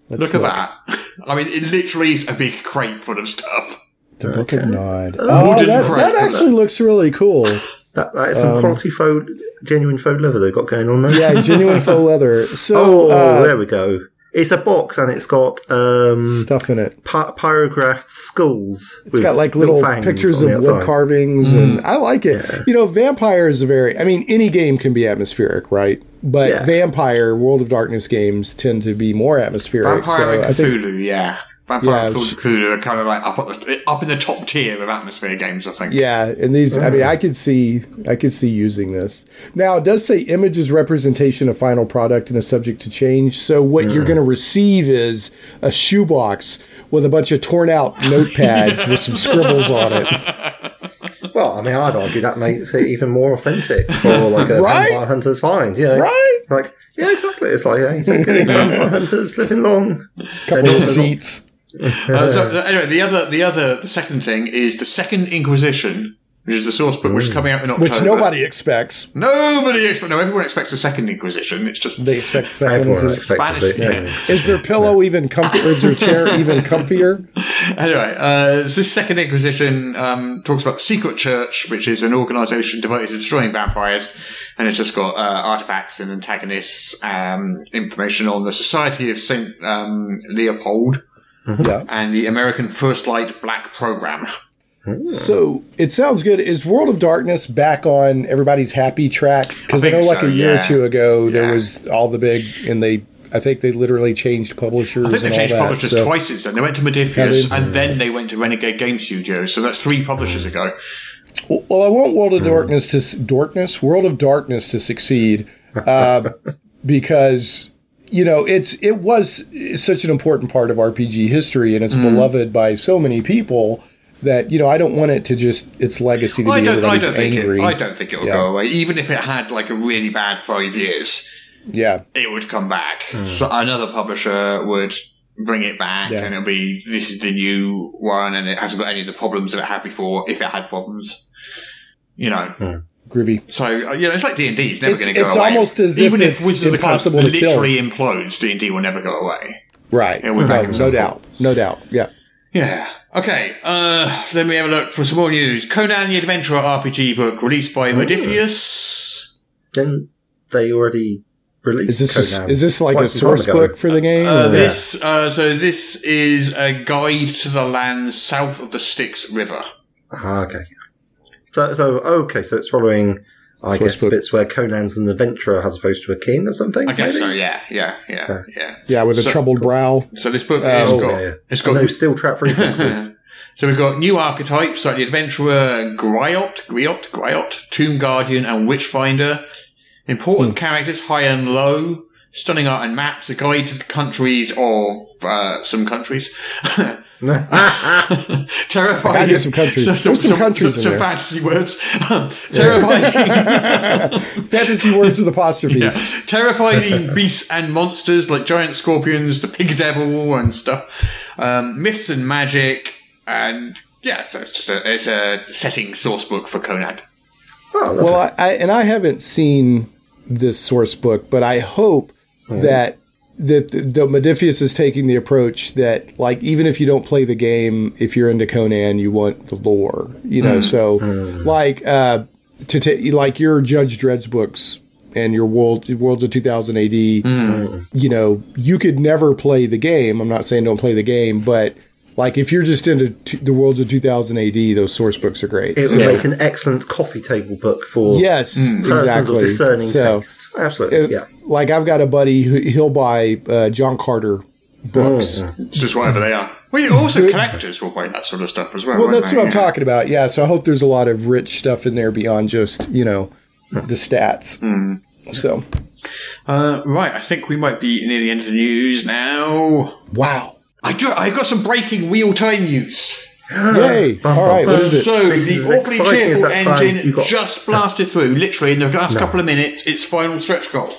Let's Look at that. I mean, it literally is a big crate full of stuff. The Book of Nod. Oh, Oh, that, crate. that actually looks really cool. That, that is some quality faux, genuine faux leather they've got going on there. Um, Yeah, genuine faux leather. So, Oh, uh, there we go. It's a box and it's got um, Stuff in it. py- pyrographed skulls. It's got like little pictures of wood carvings, and I like it. You know, Vampire is a very. I mean, any game can be atmospheric, right? But Yeah. Vampire, World of Darkness games tend to be more atmospheric. Vampire so and I think yeah. Vampire Yeah, and it's- Cthulhu are kind of like up at the, up in the top tier of atmosphere games, I think. Yeah, and these I mean mm. I could see I could see using this. Now it does say image is representation of final product and is subject to change. So what you're mm. gonna receive is a shoebox with a bunch of torn out notepads with some scribbles on it. Well, I mean, I'd argue that makes it even more authentic for like a Right? vampire hunter's find. You know? Right? Like, yeah, exactly. It's like, yeah, you don't get vampire hunters living long. couple of receipts. Uh, so anyway, the other, the other, the second thing is the Second Inquisition, which is the source book, which is coming out in October. Which nobody expects. nobody expects. No, everyone expects the Second Inquisition. It's just They expect the second Everyone one expects to see. Spanish. Yeah. Is their pillow even comfy? Is their chair even comfier? Anyway, uh, this Second Inquisition um, talks about the Secret Church, which is an organisation devoted to destroying vampires, and it's just got uh, artifacts and antagonists, um, information on the Society of Saint um, Leopold Mm-hmm. Yeah. and the American First Light Black Program. Mm. So it sounds good. Is World of Darkness back on everybody's happy track? Because I, I know, like so, a year yeah. or two ago, there Yeah. was all the big, and they, I think they literally changed publishers. I think all changed that, publishers so- twice since then. They went to Modiphius, they- and then they went to Renegade Game Studios. So that's three publishers mm. ago. Well, I want World of mm. Darkness to Darkness, World of Darkness to succeed, uh, because you know it's it was such an important part of RPG history, and it's Hmm. beloved by so many people that you know I don't want it to just its legacy to I be don't. I don't think. angry. It, I don't think it'll Yeah. go away. Even if it had like a really bad five years, yeah, it would come back. So another publisher would bring it back, Yeah. and it'll be this is the new one, and it hasn't got any of the problems that it had before. If it had problems, you know. Groovy. So uh, you know, it's like D and D. It's never going to go it's away. almost as even if if, it's Wizards of the Coast impossible to kill. literally implodes, D and D will never go away. Right. Yeah, we're back no, in no doubt. No doubt. Yeah. Yeah. Okay. Uh, let me have a look for some more news. Conan the Adventurer RPG book released by Modiphius. Didn't they already release Is this a, is this like quite a source book for the game? Uh, or- this, uh, so this is a guide to the lands south of the Styx River. Ah, okay. So, so okay, so it's following, I Source guess, book. bits where Conan's an adventurer as opposed to a king or something. I guess maybe? so. Yeah. Yeah. Yeah. Yeah. yeah, with a so- troubled brow. So this book has Oh, got yeah, yeah. it's And got those steel trap reflexes. So we've got new archetypes like the adventurer Griot, Griot, Griot, Tomb Guardian, and Witchfinder. Important characters high and low. Stunning art and maps. A guide to the countries of uh, some countries. Terrifying. I some countries. So, some, There's some countries in some there. fantasy words. Terrifying. Fantasy words with apostrophes. Yeah. Terrifying beasts and monsters like giant scorpions, the pig devil, and stuff. Um, myths and magic, and yeah, so it's just a it's a setting source book for Conan. oh. Well, I, I and I haven't seen this source book, but I hope that that the, the Modiphius is taking the approach that like even if you don't play the game, if you're into Conan, you want the lore, you know. Mm. So mm. like uh, to take like your Judge Dredd's books and your world worlds of 2000 AD, mm. you know, you could never play the game. I'm not saying don't play the game, but like if you're just into t- the worlds of 2000 AD, those source books are great. it So- make an excellent coffee table book for Yes, persons exactly. of discerning So, taste. Absolutely, uh, yeah. Like I've got a buddy who he'll buy uh, John Carter books. It's just whatever they are. Well, you- also collectors will buy that sort of stuff as well. Well, that's they? what I'm Yeah. talking about. Yeah, so I hope there's a lot of rich stuff in there beyond just you know the stats. Hmm. So Uh, right, I think we might be near the end of the news now. wow, I do. I got some breaking real time news. yay! Bum, All bum, right, bum. what is it? So the awfully cheerful engine got- just blasted through, literally in the last couple of minutes, its final stretch goal.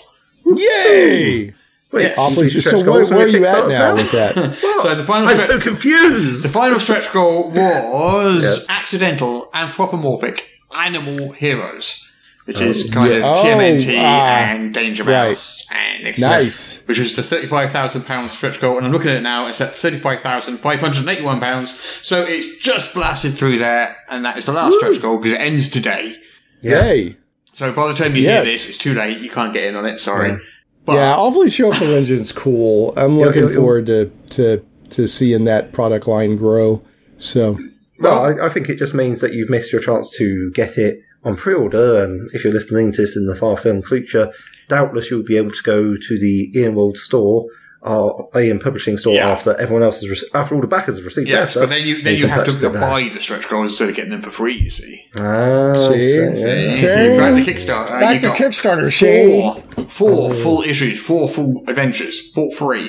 Yay! Wait, Yes. Awfully. you So stretch where, where are you at Kickstarters now with that? What? So the final I'm stretch- so confused. The final stretch goal was Yes. accidental anthropomorphic animal heroes, which is kind yeah. of Oh, TMNT ah, and Danger Mouse and etc. Nice. Which is the thirty-five thousand pound stretch goal, and I'm looking at it now. It's at thirty-five thousand five hundred eighty-one pounds. So it's just blasted through there, and that is the last stretch goal because it ends today. Yes. Yay! So by the time you Yes. hear this, it's too late. You can't get in on it. Sorry. But yeah, Awfully Cheerful Engine's cool. I'm looking yeah, yeah. forward to, to to seeing that product line grow. So Well, I, I think it just means that you've missed your chance to get it on pre-order, and if you're listening to this in the far-flung future, doubtless you'll be able to go to the Ian World store, our Ian Publishing store, Yeah. after everyone else has, rec- after all the backers have received their yes, stuff. but then you then and you can have to purchase it there. buy the stretch goals instead of getting them for free. You see, Ah, See? see, yeah. If Okay. you back the Kickstarter. back you to got Kickstarter, Shane. Four, four full issues, four full adventures, for free.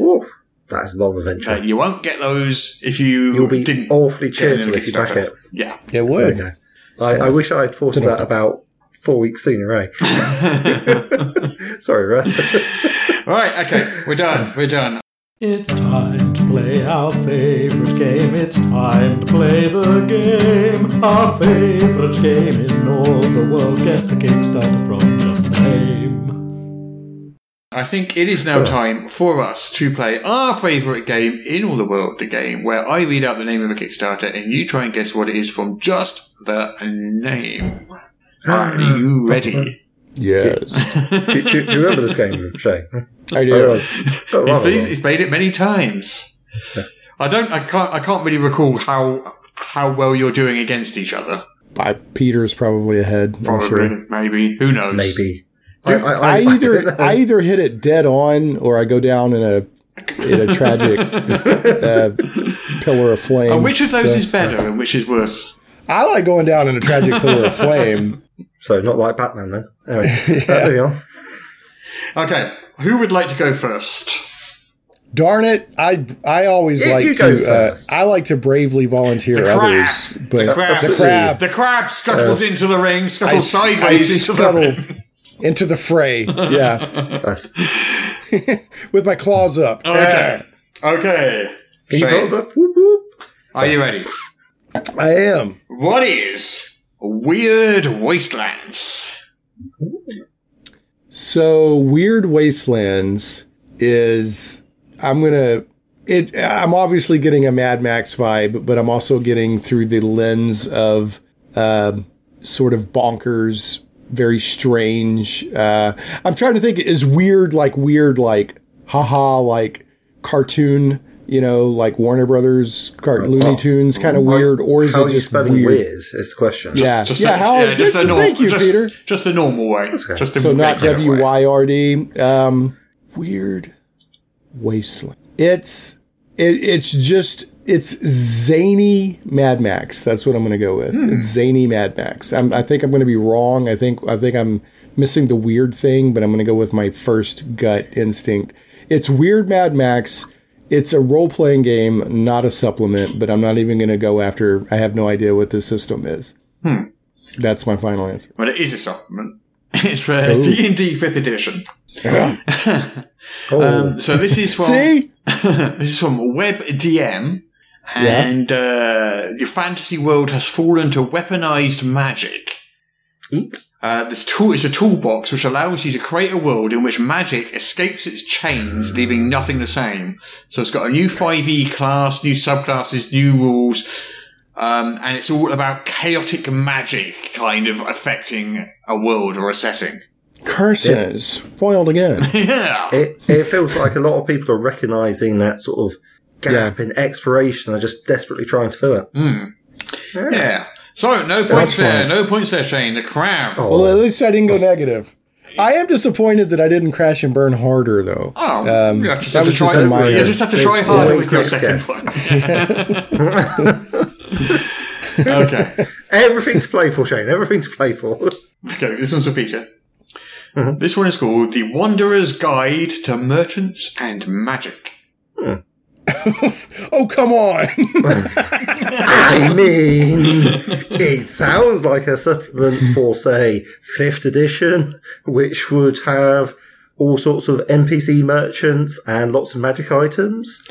Ooh, that is a lot of adventure. Uh, you won't get those if you You'll be didn't awfully get them in cheerful a if you back Kickstarter. it. Yeah. It There would. you go. I, I wish I had thought of that about four weeks sooner, eh? Sorry, Russ. All right. Okay. We're done. We're done. It's time to play our favorite game. It's time to play the game. Our favorite game in all the world. Guess the Kickstarter from just the name. I think it is now time for us to play our favourite game in all the world, the game where I read out the name of a Kickstarter and you try and guess what it is from just the name. Are you ready? Yes, do, do, do you remember this game, Shay? I do. it oh, He's rather played, he's played it many times. I don't. I can't. I can't really recall how how well you're doing against each other. I, Peter's probably ahead. I'm Probably, sure. maybe. Who knows? Maybe. I, I, I I, either don't. I either hit it dead on or I go down in a in a tragic uh, pillar of flame. Uh, which of those So- is better and which is worse? I like going down in a tragic pillar of flame. So not like Batman then. Anyway, uh, there you are. Okay. Who would like to go first? Darn it! I I always Yeah, like to uh. I like to bravely volunteer The crab. others, but The crab. the crab The crab scuttles Yes. into the ring, I, scuttles s- I sideways into the scuttle ring. into the fray. Yeah, with my claws up. Okay. Okay. can you Shane, up? Whoop, whoop. are you ready? I am. What is Weird Wastelands? So Weird Wastelands is I'm gonna it I'm obviously getting a Mad Max vibe, but I'm also getting through the lens of um sort of bonkers, very strange. Uh, I'm trying to think is weird like weird like haha like cartoon, you know, like Warner Brothers, car- Looney Tunes, kind of weird, or is How it are you just weird? weird? Is the question. Yeah, Just yeah. the- How? yeah, just the normal. thank you, just, Peter. Just the normal way. okay. Just the So not regular W way. Y R D. Um, weird wasteland. It's it, it's just it's zany Mad Max. That's what I'm going to go with. It's zany Mad Max. I'm, I think I'm going to be wrong. I think I think I'm missing the weird thing, but I'm going to go with my first gut instinct. It's weird Mad Max. It's a role playing game, not a supplement. But I'm not even going to go after. I have no idea what this system is. That's my final answer. But it is a supplement. It's for D and D Fifth Edition. Oh, Um, so this is from this is from WebDM, and uh, your fantasy world has fallen to weaponized magic. Uh, this tool is a toolbox which allows you to create a world in which magic escapes its chains, leaving nothing the same. So it's got a new 5e class, new subclasses, new rules, um, and it's all about chaotic magic kind of affecting a world or a setting. Curses foiled again. yeah. It, it feels like a lot of people are recognizing that sort of gap in exploration and are just desperately trying to fill it. Yeah. So, no points there. fine. No points there, Shane. The crab. Oh. Well, at least I didn't go negative. I am disappointed that I didn't crash and burn harder, though. Oh, Um, yeah, just have to try. just minor- you just have to try harder with your second one. okay. Everything's playful, Shane. Everything's playful. Okay, this one's for Peter. Mm-hmm. This one is called The Wanderer's Guide to Merchants and Magic. Oh, come on. I mean, it sounds like a supplement for, say, fifth edition, which would have all sorts of NPC merchants and lots of magic items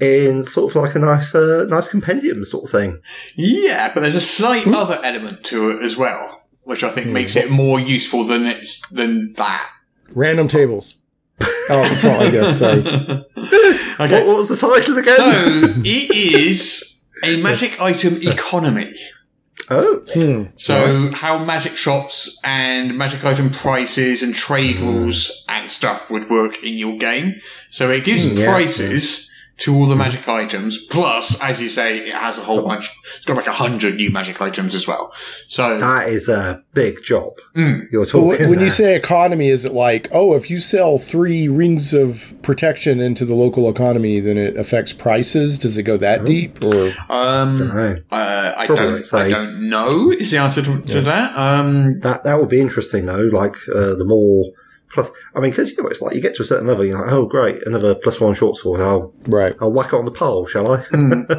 in sort of like a nice, uh, nice compendium sort of thing. Yeah, but there's a slight Hmm? other element to it as well, which I think makes it more useful than it's than that. Random tables. Oh, that's all I guess. Sorry. Okay. What, what was the title again? So it is a magic item economy. Oh, So how magic shops and magic item prices and trade Hmm. rules and stuff would work in your game. So it gives Hmm, yeah. prices to all the magic items. Plus, as you say, it has a whole bunch. It's got like a hundred new magic items as well. So that is a big job. Mm. You're talking. wh- when you say economy, is it like, oh, if you sell three rings of protection into the local economy, then it affects prices? Does it go that deep? Or um, No. uh, I Probably don't. say- I don't know. Is the answer to, to that? Um, That that would be interesting though. Like uh, the more plus, I mean, because you know it's like you get to a certain level, you're like, oh great, another plus one short sword. I'll right, I'll whack it on the pole, shall I?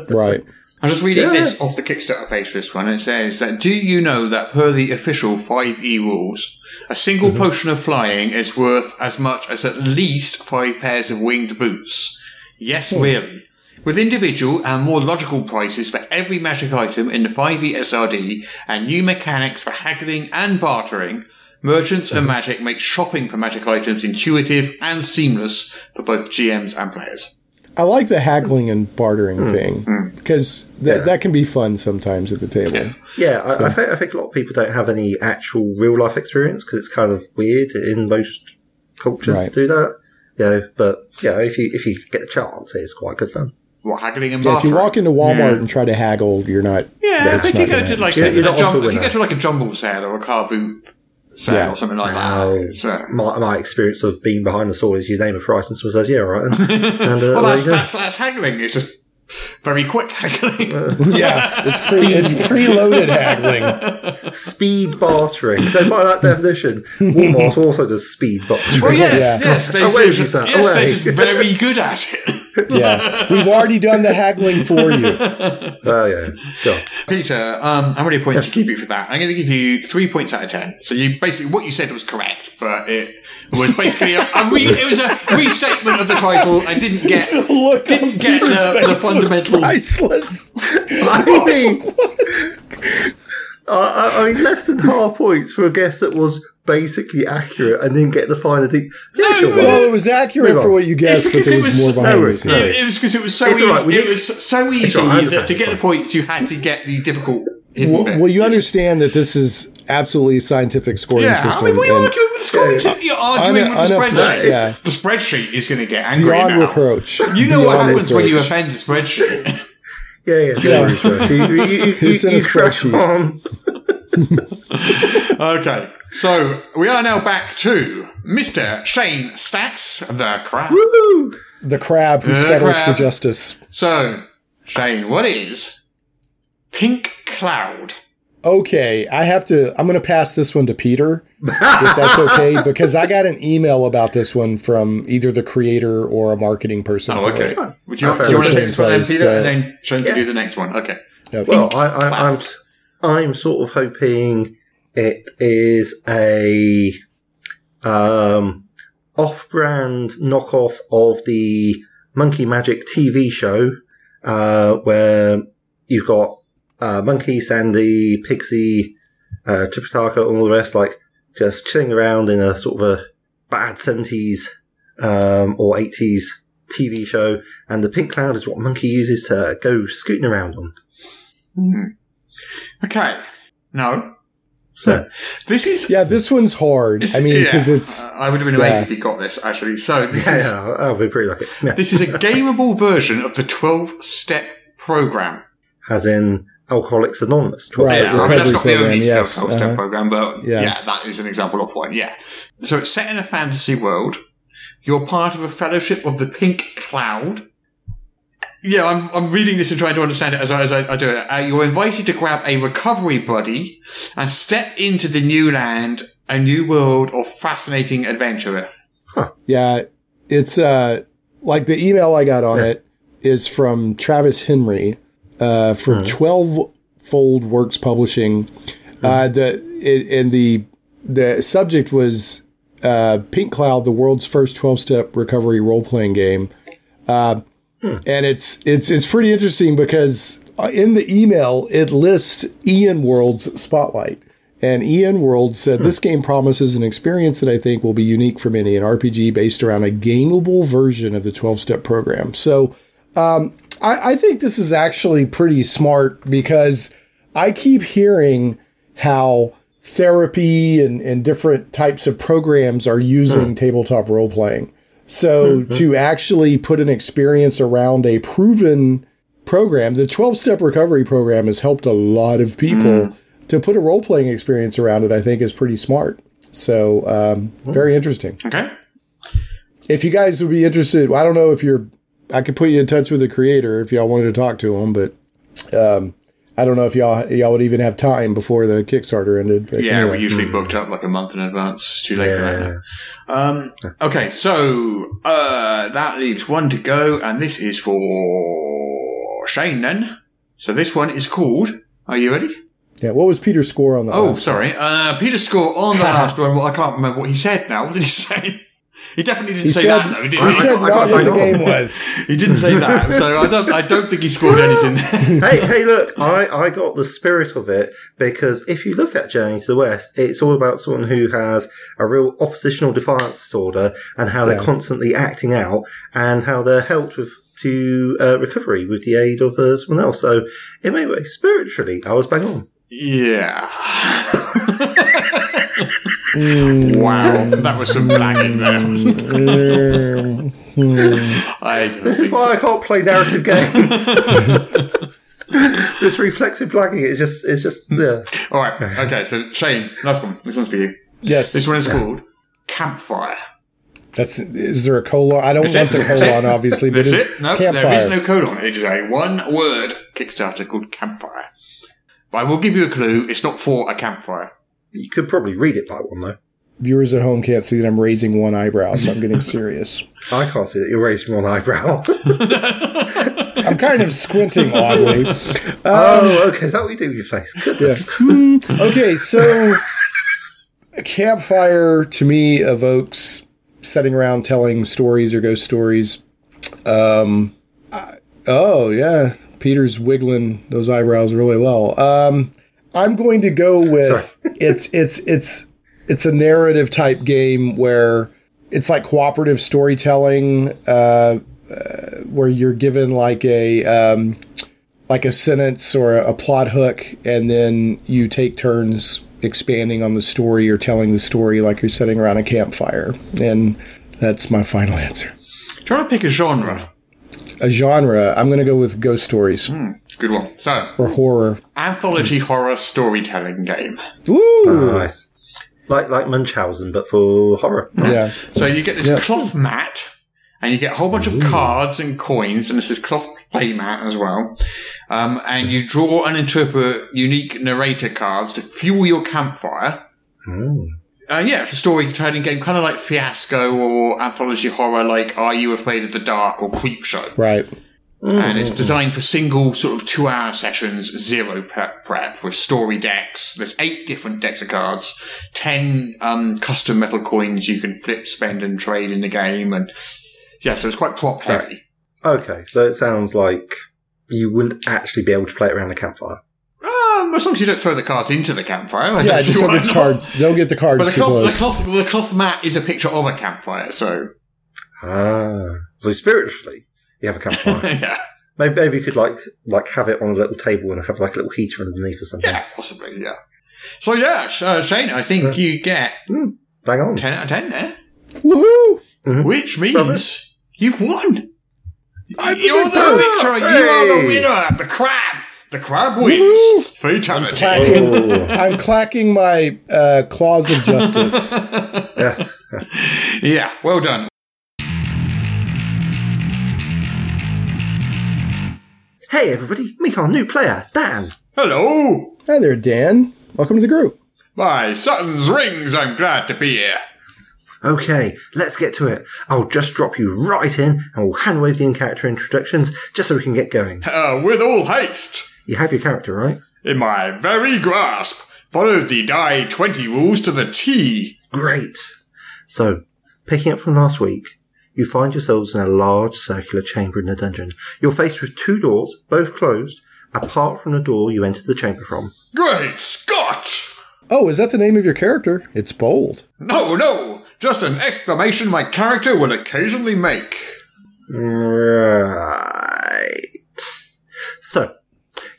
right. I'm just reading Yeah. this off the Kickstarter page for this one. It says that do you know that per the official 5e rules, a single Mm-hmm. potion of flying is worth as much as at least five pairs of winged boots? Yes, Hmm. really. With individual and more logical prices for every magic item in the 5e SRD and new mechanics for haggling and bartering, merchants Mm-hmm. and uh-huh. magic make shopping for magic items intuitive and seamless for both GMs and players. I like the haggling and bartering hmm. thing hmm. because that Yeah. that can be fun sometimes at the table. yeah, I, I, think, I think a lot of people don't have any actual real life experience because it's kind of weird in most cultures Right. to do that. You know, but yeah, if you if you get the chance, it's quite good fun. What, haggling and Yeah, if you walk into Walmart hmm. and try to haggle, you're not. Yeah, that's if you go gonna like a, you're a jumble, if you go to like a jumble sale or a car boot sale Yeah. or something like Wow. that. It's, uh, My, my experience of being behind the store is you name a price and someone says, yeah, right. And, and, uh, well, that's, that's that's haggling. It's just very quick haggling. Yes, it's, pre, it's preloaded haggling. speed bartering. So by that definition, Walmart also does speed bartering. well, yes, Yeah. yes, they Away do. from that, Yes, they're just very good at it. Yeah, we've already done the haggling for you. Oh yeah, Go on. Peter, um, how many points to give you for that? I'm going to give you three points out of ten. So you basically what you said was correct, but it was basically a, a re, it was a restatement of the title. I didn't get Look, didn't get the, the fundamental. priceless. I mean, I, I- I mean, less than half points for a guess that was basically accurate and didn't get the finer de- Yeah, No, sure. well, Well, it was accurate for on. what you guessed, but because there it was, was- more No worries, no scenes. It was because it was so It's easy. all right, we It need- was so easy all right, I that to get the points, you had to get the difficult. Well, well, you understand that this is absolutely scientific scoring Yeah, system. I mean, what are and arguing with the scoring? Yeah. You're arguing Un- with the un- spreadsheet. yeah. The spreadsheet is going to get angry beyond now. reproach. You know what Beyond happens when you offend the spreadsheet. yeah, yeah, yeah. worries, Russ. You, you, you, you, you a crack spreadsheet. on. okay, so we are now back to Mr. Shane Stacks, the crab. Woo! The crab who The scuttles crab. for justice. So, Shane, what is Pink Cloud? Okay, I have to. I'm going to pass this one to Peter, if that's okay, because I got an email about this one from either the creator or a marketing person. Oh, okay. it. Would you, Oh, do you want to take this one then. Peter, Uh, and then Shane yeah. to do the next one? Okay. Yeah, Well, I, I, I'm I'm sort of hoping it is a um, off-brand knockoff of the Monkey Magic TV show, uh, where you've got uh, Monkey, Sandy, Pixie, uh, Tripitaka, and all the rest, like just chilling around in a sort of a bad seventies um, or eighties TV show, and the pink cloud is what Monkey uses to go scooting around on. Okay. No. So. This is. yeah, this one's hard. I mean, because yeah, it's uh, I would have been amazed yeah. if you got this, actually. So, this Yeah, is. yeah, I'll be pretty lucky. Yeah. This is a gameable version of the 12 step program. As in Alcoholics Anonymous. 12 right, yeah, I mean, that's not program, the only yes, 12 step uh-huh. program, but yeah. Yeah. that is an example of one. Yeah. So it's set in a fantasy world. You're part of a fellowship of the Pink Cloud. Yeah, I'm, I'm reading this and trying to understand it as I, as I, I do it. Uh, you're invited to grab a recovery buddy and step into the new land, a new world of fascinating adventure. yeah, it's uh like the email I got on it is from Travis Henry uh, from Twelve Fold Works Publishing. Uh, the it, and the the subject was uh, Pink Cloud, the world's first twelve step recovery role playing game. Uh, and it's it's it's pretty interesting because uh, in the email it lists Ian World's spotlight. And Ian World said this game promises an experience that I think will be unique for many, an RPG based around a gameable version of the 12 step program. So um, I, I think this is actually pretty smart because I keep hearing how therapy and, and different types of programs are using tabletop role playing. So to actually put an experience around a proven program, the 12 step recovery program has helped a lot of people. To put a role playing experience around it, I think is pretty smart. So, um, very interesting. Okay. If you guys would be interested, I don't know if you're, I could put you in touch with the creator if y'all wanted to talk to him, but um, I don't know if y'all y'all would even have time before the Kickstarter ended. Yeah, anyway. we usually booked up like a month in advance. It's too late for that. Now. Um, okay, so uh, that leaves one to go, and this is for Shane then. So this one is called. Are you ready? yeah. What was Peter's score on the? Oh, sorry. Uh, Peter's score on the last one. Well, I can't remember what he said now. What did he say? He definitely didn't he say said, that, though, did he he? said I got- not I what the got- game was. He didn't say that, so I don't. I don't think he scored anything. hey, hey, look, I, I got the spirit of it because if you look at Journey to the West, it's all about someone who has a real oppositional defiance disorder and how they're Yeah. constantly acting out and how they're helped with to uh, recovery with the aid of uh, someone else. So, in many ways, spiritually, I was bang on. yeah. wow, mm. that was some blagging there. Mm. I don't This is why so. I can't play narrative games. this reflexive blagging is just, it's just, yeah. All right. Okay. So Shane, last one. This one's for you. Yes, This one is called Campfire. That's is there a colon? I don't That's want it. the That's colon, obviously, but That's it's it. No, campfire. there is no code on it. It is a one-word Kickstarter called Campfire. But I will give you a clue. It's not for a campfire. You could probably read it by one, though. Viewers at home can't see that I'm raising one eyebrow, so I'm getting serious. I can't see that you're raising one eyebrow. I'm kind of squinting oddly. oh, okay. Is that what you do with your face? Goodness. Okay, so a campfire to me evokes sitting around telling stories or ghost stories. Um, I- oh yeah, Peter's wiggling those eyebrows really well. Um, I'm going to go with it's it's it's it's a narrative type game where it's like cooperative storytelling, uh, uh, where you're given like a um, like a sentence or a, a plot hook, and then you take turns expanding on the story or telling the story like you're sitting around a campfire. And that's my final answer. Try to pick a genre. A genre, I'm going to go with ghost stories Good one. So, or horror. anthology horror storytelling game. Woo! Nice. Like like Munchausen, but for horror. Yeah. So you get this Yeah. cloth mat, and you get a whole bunch of cards and coins, and this is cloth play mat as well. Um, and you draw and interpret unique narrator cards to fuel your campfire. Mm. Uh, yeah, it's a storytelling game, kind of like Fiasco or anthology horror, like Are You Afraid of the Dark or Creep Show. Right. And it's designed for single sort of two hour sessions, zero prep, prep with story decks. There's eight different decks of cards, ten um, custom metal coins you can flip, spend, and trade in the game. And yeah, so it's quite plot heavy. Okay, so it sounds like you wouldn't actually be able to play it around the campfire. Um, as long as you don't throw the cards into the campfire. I Yeah, just don't get the not. cards. Don't get the cards But the cloth, the cloth, the cloth mat is a picture of a campfire, so Ah, so spiritually, you have a campfire. yeah, maybe, maybe you could like like have it on a little table and have like a little heater underneath or something. yeah, possibly, yeah. So yeah, uh, Shane, I think you get Bang on. ten out of ten there. Woohoo! Which means Brother. you've won. I'm You're the the victor. You are the winner. The crab. The crab wins. Woohoo. Fatality. Clacking, Oh, I'm clacking my uh, claws of justice. yeah. Yeah, well done. Hey everybody, meet our new player, Dan. Hello. Hi there, Dan. Welcome to the group. My Sutton's rings. I'm glad to be here. Okay, let's get to it. I'll just drop you right in and we'll hand wave the in-character introductions just so we can get going. Uh, with all haste. You have your character, right? In my very grasp. Followed the die 20 rules to the T. Great. So, picking up from last week, you find yourselves in a large circular chamber in the dungeon. You're faced with two doors, both closed, apart from the door you entered the chamber from. Great Scott! Oh, is that the name of your character? It's bold. No, no. Just an exclamation my character will occasionally make. Right. So,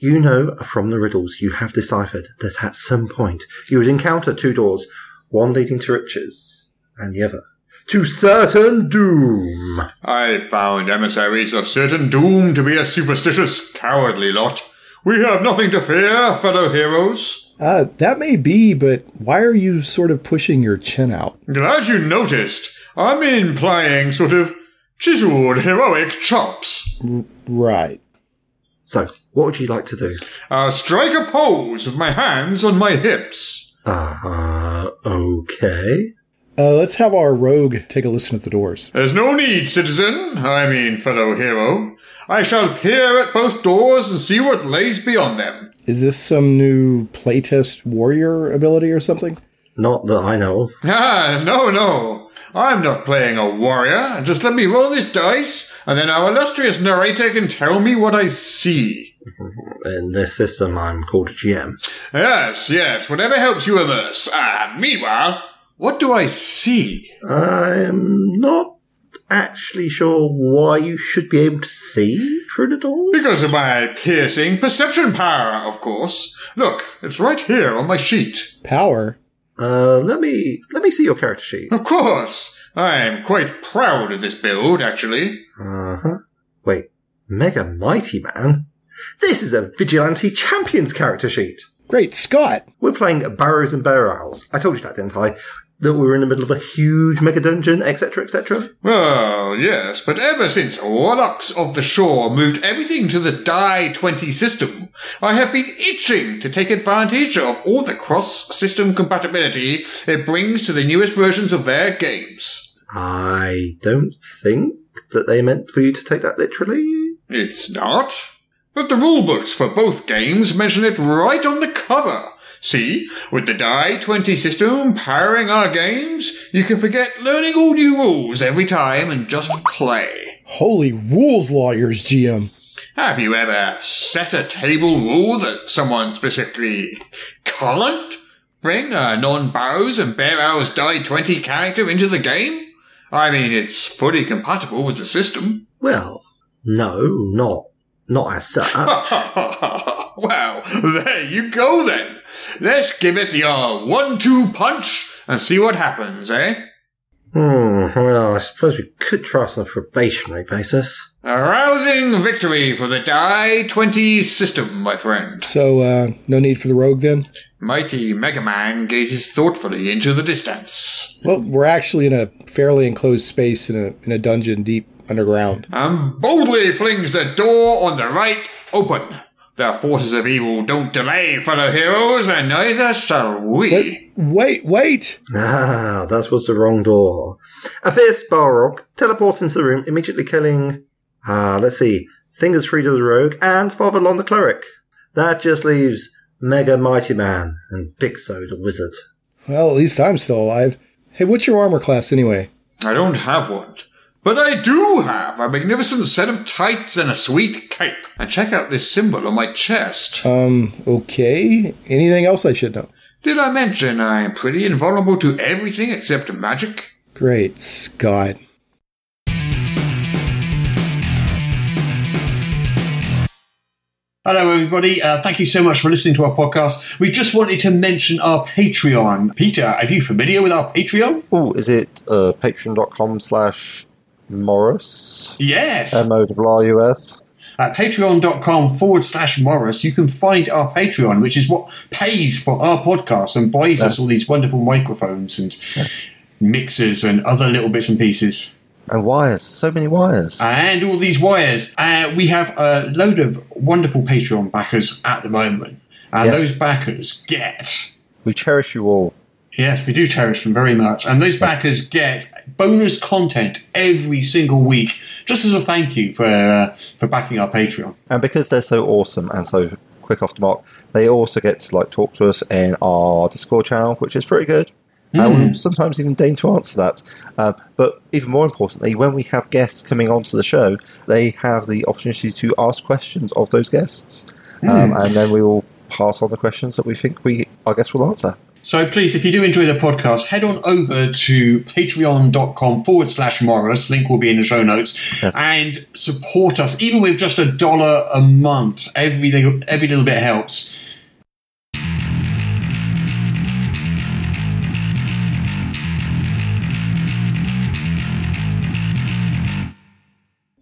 You know from the riddles you have deciphered that at some point you would encounter two doors, one leading to riches and the other to certain doom. I found emissaries of certain doom to be a superstitious, cowardly lot. We have nothing to fear, fellow heroes. Uh, that may be, but why are you sort of pushing your chin out? Glad you noticed. I'm implying sort of chiseled heroic chops. Right. So, what would you like to do? I'll strike a pose with my hands on my hips. Uh, okay. Uh, let's have our rogue take a listen at the doors. There's no need, citizen, I mean fellow hero. I shall peer at both doors and see what lays beyond them. Is this some new playtest warrior ability or something? Not that I know of. Ah, no, no. I'm not playing a warrior. Just let me roll this dice, and then our illustrious narrator can tell me what I see. In this system, I'm called a GM. Yes, yes, whatever helps you immerse. Ah, meanwhile, what do I see? I'm not actually sure why you should be able to see through the door. Because of my piercing perception power, of course. Look, it's right here on my sheet. Power? Uh, let me let me see your character sheet. Of course. I'm quite proud of this build, actually. Uh huh. Wait, Mega Mighty Man. This is a Vigilante Champions character sheet. Great Scott! We're playing Barrows and Barrels. I told you that, didn't I? That we were in the middle of a huge mega dungeon, etc., etc. Well, yes, but ever since Warlocks of the Shore moved everything to the Die 20 system, I have been itching to take advantage of all the cross system compatibility it brings to the newest versions of their games. I don't think that they meant for you to take that literally. It's not. But the rulebooks for both games mention it right on the cover. See, with the Die 20 system powering our games, you can forget learning all new rules every time and just play. Holy rules lawyers, GM. Have you ever set a table rule that someone specifically can't bring uh, a non-Barrows and Bear Owls Die 20 character into the game? I mean, it's fully compatible with the system. Well, no, not not as such. well, there you go then. Let's give it the uh, one-two punch and see what happens, eh? Hmm. Well, I suppose we could try us on a probationary basis. A rousing victory for the Die 20 system, my friend. So, uh, no need for the rogue then? Mighty Mega Man gazes thoughtfully into the distance. Well, we're actually in a fairly enclosed space in a, in a dungeon deep underground. And boldly flings the door on the right open. The forces of evil don't delay, fellow heroes, and neither shall we. Wait, wait, wait! Ah, that was the wrong door. A fierce Balrog teleports into the room, immediately killing, ah, let's see, Fingers Free to the Rogue and Father Lon the Cleric. That just leaves Mega Mighty Man and Bigso the Wizard. Well, at least I'm still alive. Hey, what's your armor class anyway? I don't have one. But I do have a magnificent set of tights and a sweet cape. And check out this symbol on my chest. Um, okay. Anything else I should know? Did I mention I'm pretty invulnerable to everything except magic? Great Scott. Hello, everybody. Uh, thank you so much for listening to our podcast. We just wanted to mention our Patreon. Peter, are you familiar with our Patreon? Oh, is it uh, patreon.com slash Morus? Yes. M O R U S. At patreon.com forward slash Morus, you can find our Patreon, which is what pays for our podcast and buys us all these wonderful microphones and Yes. mixers and other little bits and pieces. And wires. So many wires. and all these wires. Uh, we have a load of wonderful Patreon backers at the moment, and Yes. those backers get. We cherish you all. Yes, we do cherish them very much, and those backers get bonus content every single week, just as a thank you for uh, for backing our Patreon. And because they're so awesome and so quick off the mark, they also get to like talk to us in our Discord channel, which is pretty good. And we sometimes even deign to answer that. Uh, but even more importantly, when we have guests coming onto the show, they have the opportunity to ask questions of those guests. Um, and then we will pass on the questions that we think we, our guests will answer. So please, if you do enjoy the podcast, head on over to patreon.com forward slash Morus. Link will be in the show notes. Yes. And support us, even with just a dollar a month. Every little, every little bit helps.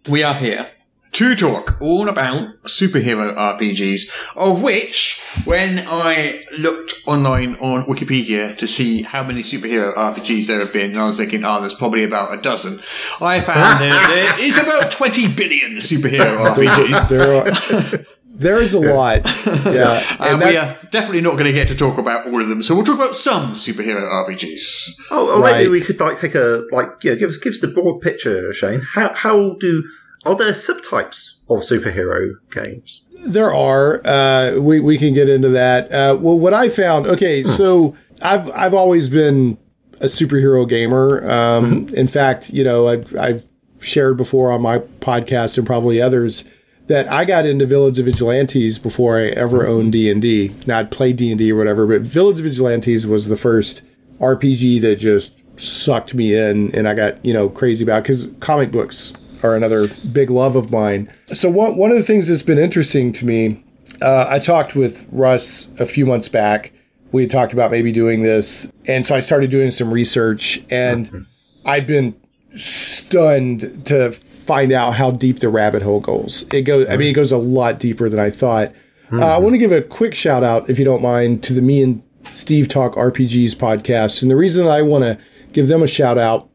We are here to talk all about superhero RPGs, of which, when I looked online on Wikipedia to see how many superhero RPGs there have been, and I was thinking, oh, there's probably about a dozen, I found that there is about 20 billion superhero RPGs. There are there is a lot. Yeah, And and we are definitely not going to get to talk about all of them, so we'll talk about some superhero RPGs. Oh, or maybe we could like take a like you know give us give us the broad picture, Shane. How how do are there subtypes of superhero games? there are. Uh, we we can get into that. Uh, well, what I found. Okay, so I've I've always been a superhero gamer. Um, In fact, you know, I've, I've shared before on my podcast and probably others that I got into Villains of Vigilantes before I ever owned D and D. Not played D and D or whatever, but Villains of Vigilantes was the first RPG that just sucked me in, and I got you know crazy about because comic books are another big love of mine. So one one of the things that's been interesting to me, uh, I talked with Russ a few months back. We had talked about maybe doing this, and so I started doing some research, and I've been stunned to find out how deep the rabbit hole goes. It goes. I mean, it goes a lot deeper than I thought. Uh, I want to give a quick shout out, if you don't mind, to the Me and Steve Talk RPGs podcast, and the reason that I want to give them a shout out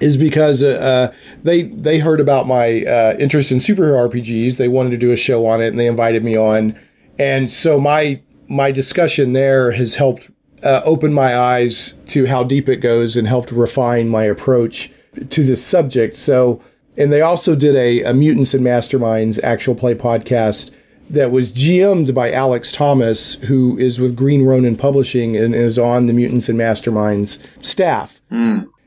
is because uh, uh, they they heard about my uh, interest in superhero RPGs. They wanted to do a show on it, and they invited me on. And so my my discussion there has helped uh, open my eyes to how deep it goes, and helped refine my approach to this subject. So, and they also did a, a Mutants and Masterminds actual play podcast that was GM'd by Alex Thomas, who is with Green Ronin Publishing and is on the Mutants and Masterminds staff.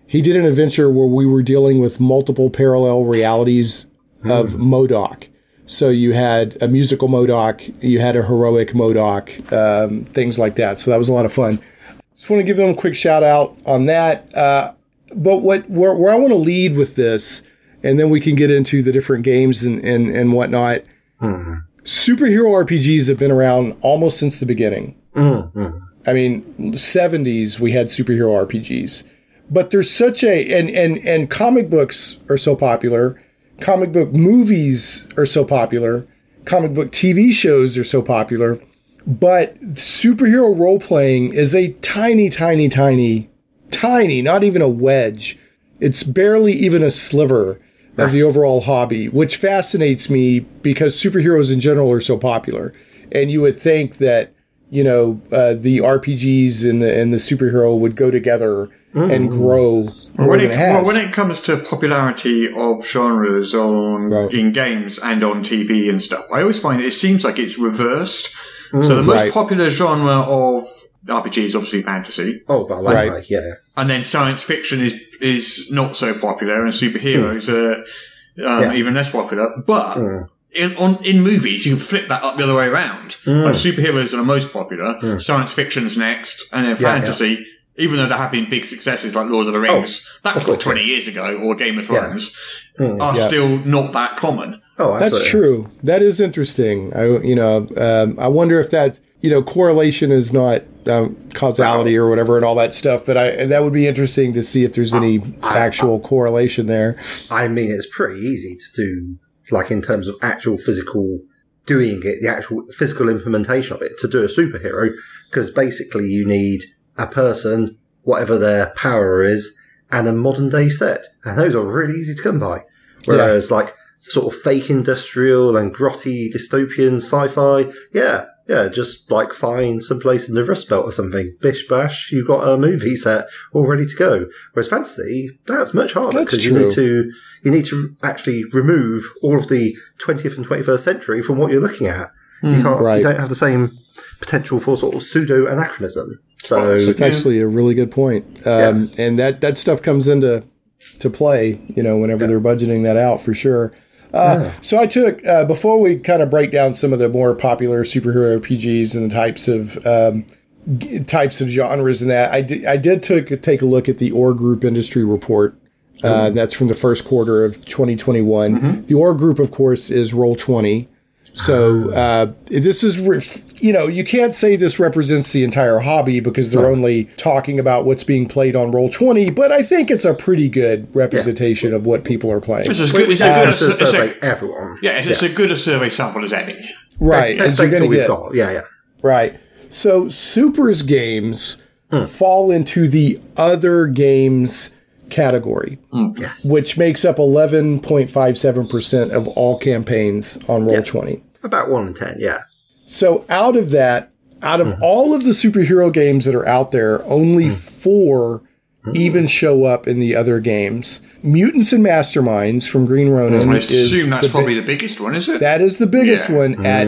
He did an adventure where we were dealing with multiple parallel realities of MODOK. So you had a musical MODOK, you had a heroic MODOK, um, things like that. So that was a lot of fun. Just want to give them a quick shout out on that. Uh, but what where, where I want to lead with this, and then we can get into the different games and and, and whatnot. Superhero RPGs have been around almost since the beginning. I mean, 70s we had superhero RPGs. But there's such a and and and comic books are so popular, comic book movies are so popular, comic book TV shows are so popular, but superhero role playing is a tiny tiny tiny tiny, not even a wedge. It's barely even a sliver of the overall hobby, which fascinates me because superheroes in general are so popular. And you would think that, you know, uh, the RPGs and the, and the superhero would go together and grow more When it, it well, when it comes to popularity of genres on Right. in games and on TV and stuff, I always find it seems like it's reversed. so the most right. popular genre of RPG is obviously fantasy, Oh, well, Right. right. yeah. and then science fiction is is not so popular, and superheroes are um, Yeah. even less popular. But in on in movies, you can flip that up the other way around. Like superheroes are the most popular, science fiction's next, and then Yeah, fantasy. Even though there have been big successes like Lord of the Rings, that was like 20 years ago, or Game of Thrones, are Yeah. still not that common. Oh, That's true. That is interesting. I, you know, um, I wonder if that, you know, correlation is not um, causality or whatever and all that stuff. But I, that would be interesting to see if there's any actual correlation there. I mean, it's pretty easy to do, like in terms of actual physical doing it, the actual physical implementation of it to do a superhero, because basically you need a person, whatever their power is, and a modern day set. And those are really easy to come by. Whereas like sort of fake industrial and grotty dystopian sci-fi, yeah, yeah, just like find some place in the Rust Belt or something. Bish bash, you got a movie set all ready to go. Whereas fantasy, that's much harder because you need to you need to actually remove all of the 20th and 21st century from what you're looking at. you can't. right. You don't have the same potential for sort of pseudo anachronism. So It's actually a really good point. Um, And that, that stuff comes into to play, you know, whenever they're budgeting that out for sure. Uh, So I took, uh, before we kind of break down some of the more popular superhero RPGs and the types of um, g- types of genres and that. I did, I did took, take a look at the Orr Group Industry Report. Uh, that's from the first quarter of 2021. The Orr Group, of course, is Roll 20. So uh, this is, re- you know, you can't say this represents the entire hobby because they're only talking about what's being played on Roll 20, but I think it's a pretty good representation of what people are playing. It's as good, it's Uh, as good to a, it's a, survey everyone. yeah, it's, it's a good a survey sample as any. Right. Best as you're data gonna we've get. got. Yeah, yeah. Right. So Supers games fall into the other games category, Yes. which makes up 11.57% of all campaigns on Roll20. About one in ten, yeah. So out of that, out of mm-hmm. all of the superhero games that are out there, only mm. four mm. even show up in the other games. Mutants and Masterminds from Green Ronin mm, I is assume that's the bi- probably the biggest one, is it? that is the biggest Yeah. one at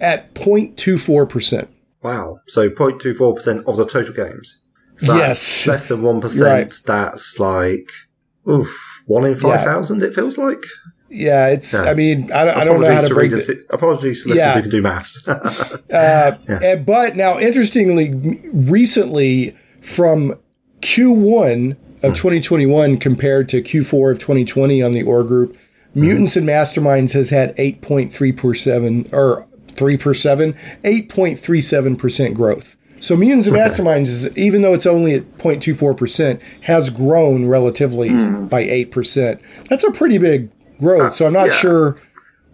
at 0.24%. Wow. So 0.24% of the total games. So that's Yes. less than 1%. Right. That's like, oof, one in 5,000, it feels like. Yeah, it's. Yeah. I mean, I, I don't know how Apologies to break who- Apologies to listeners Yeah. who can do maths. Uh, and- but now, interestingly, recently from Q1 of hmm. 2021 compared to Q4 of 2020 on the Orr group, hmm. Mutants and Masterminds has had 8.3 per seven or three per seven, 8.37 percent growth. So Mutants and Masterminds is even though it's only at 0.24 percent, has grown relatively hmm. by eight percent. That's a pretty big growth. so I'm not yeah. sure.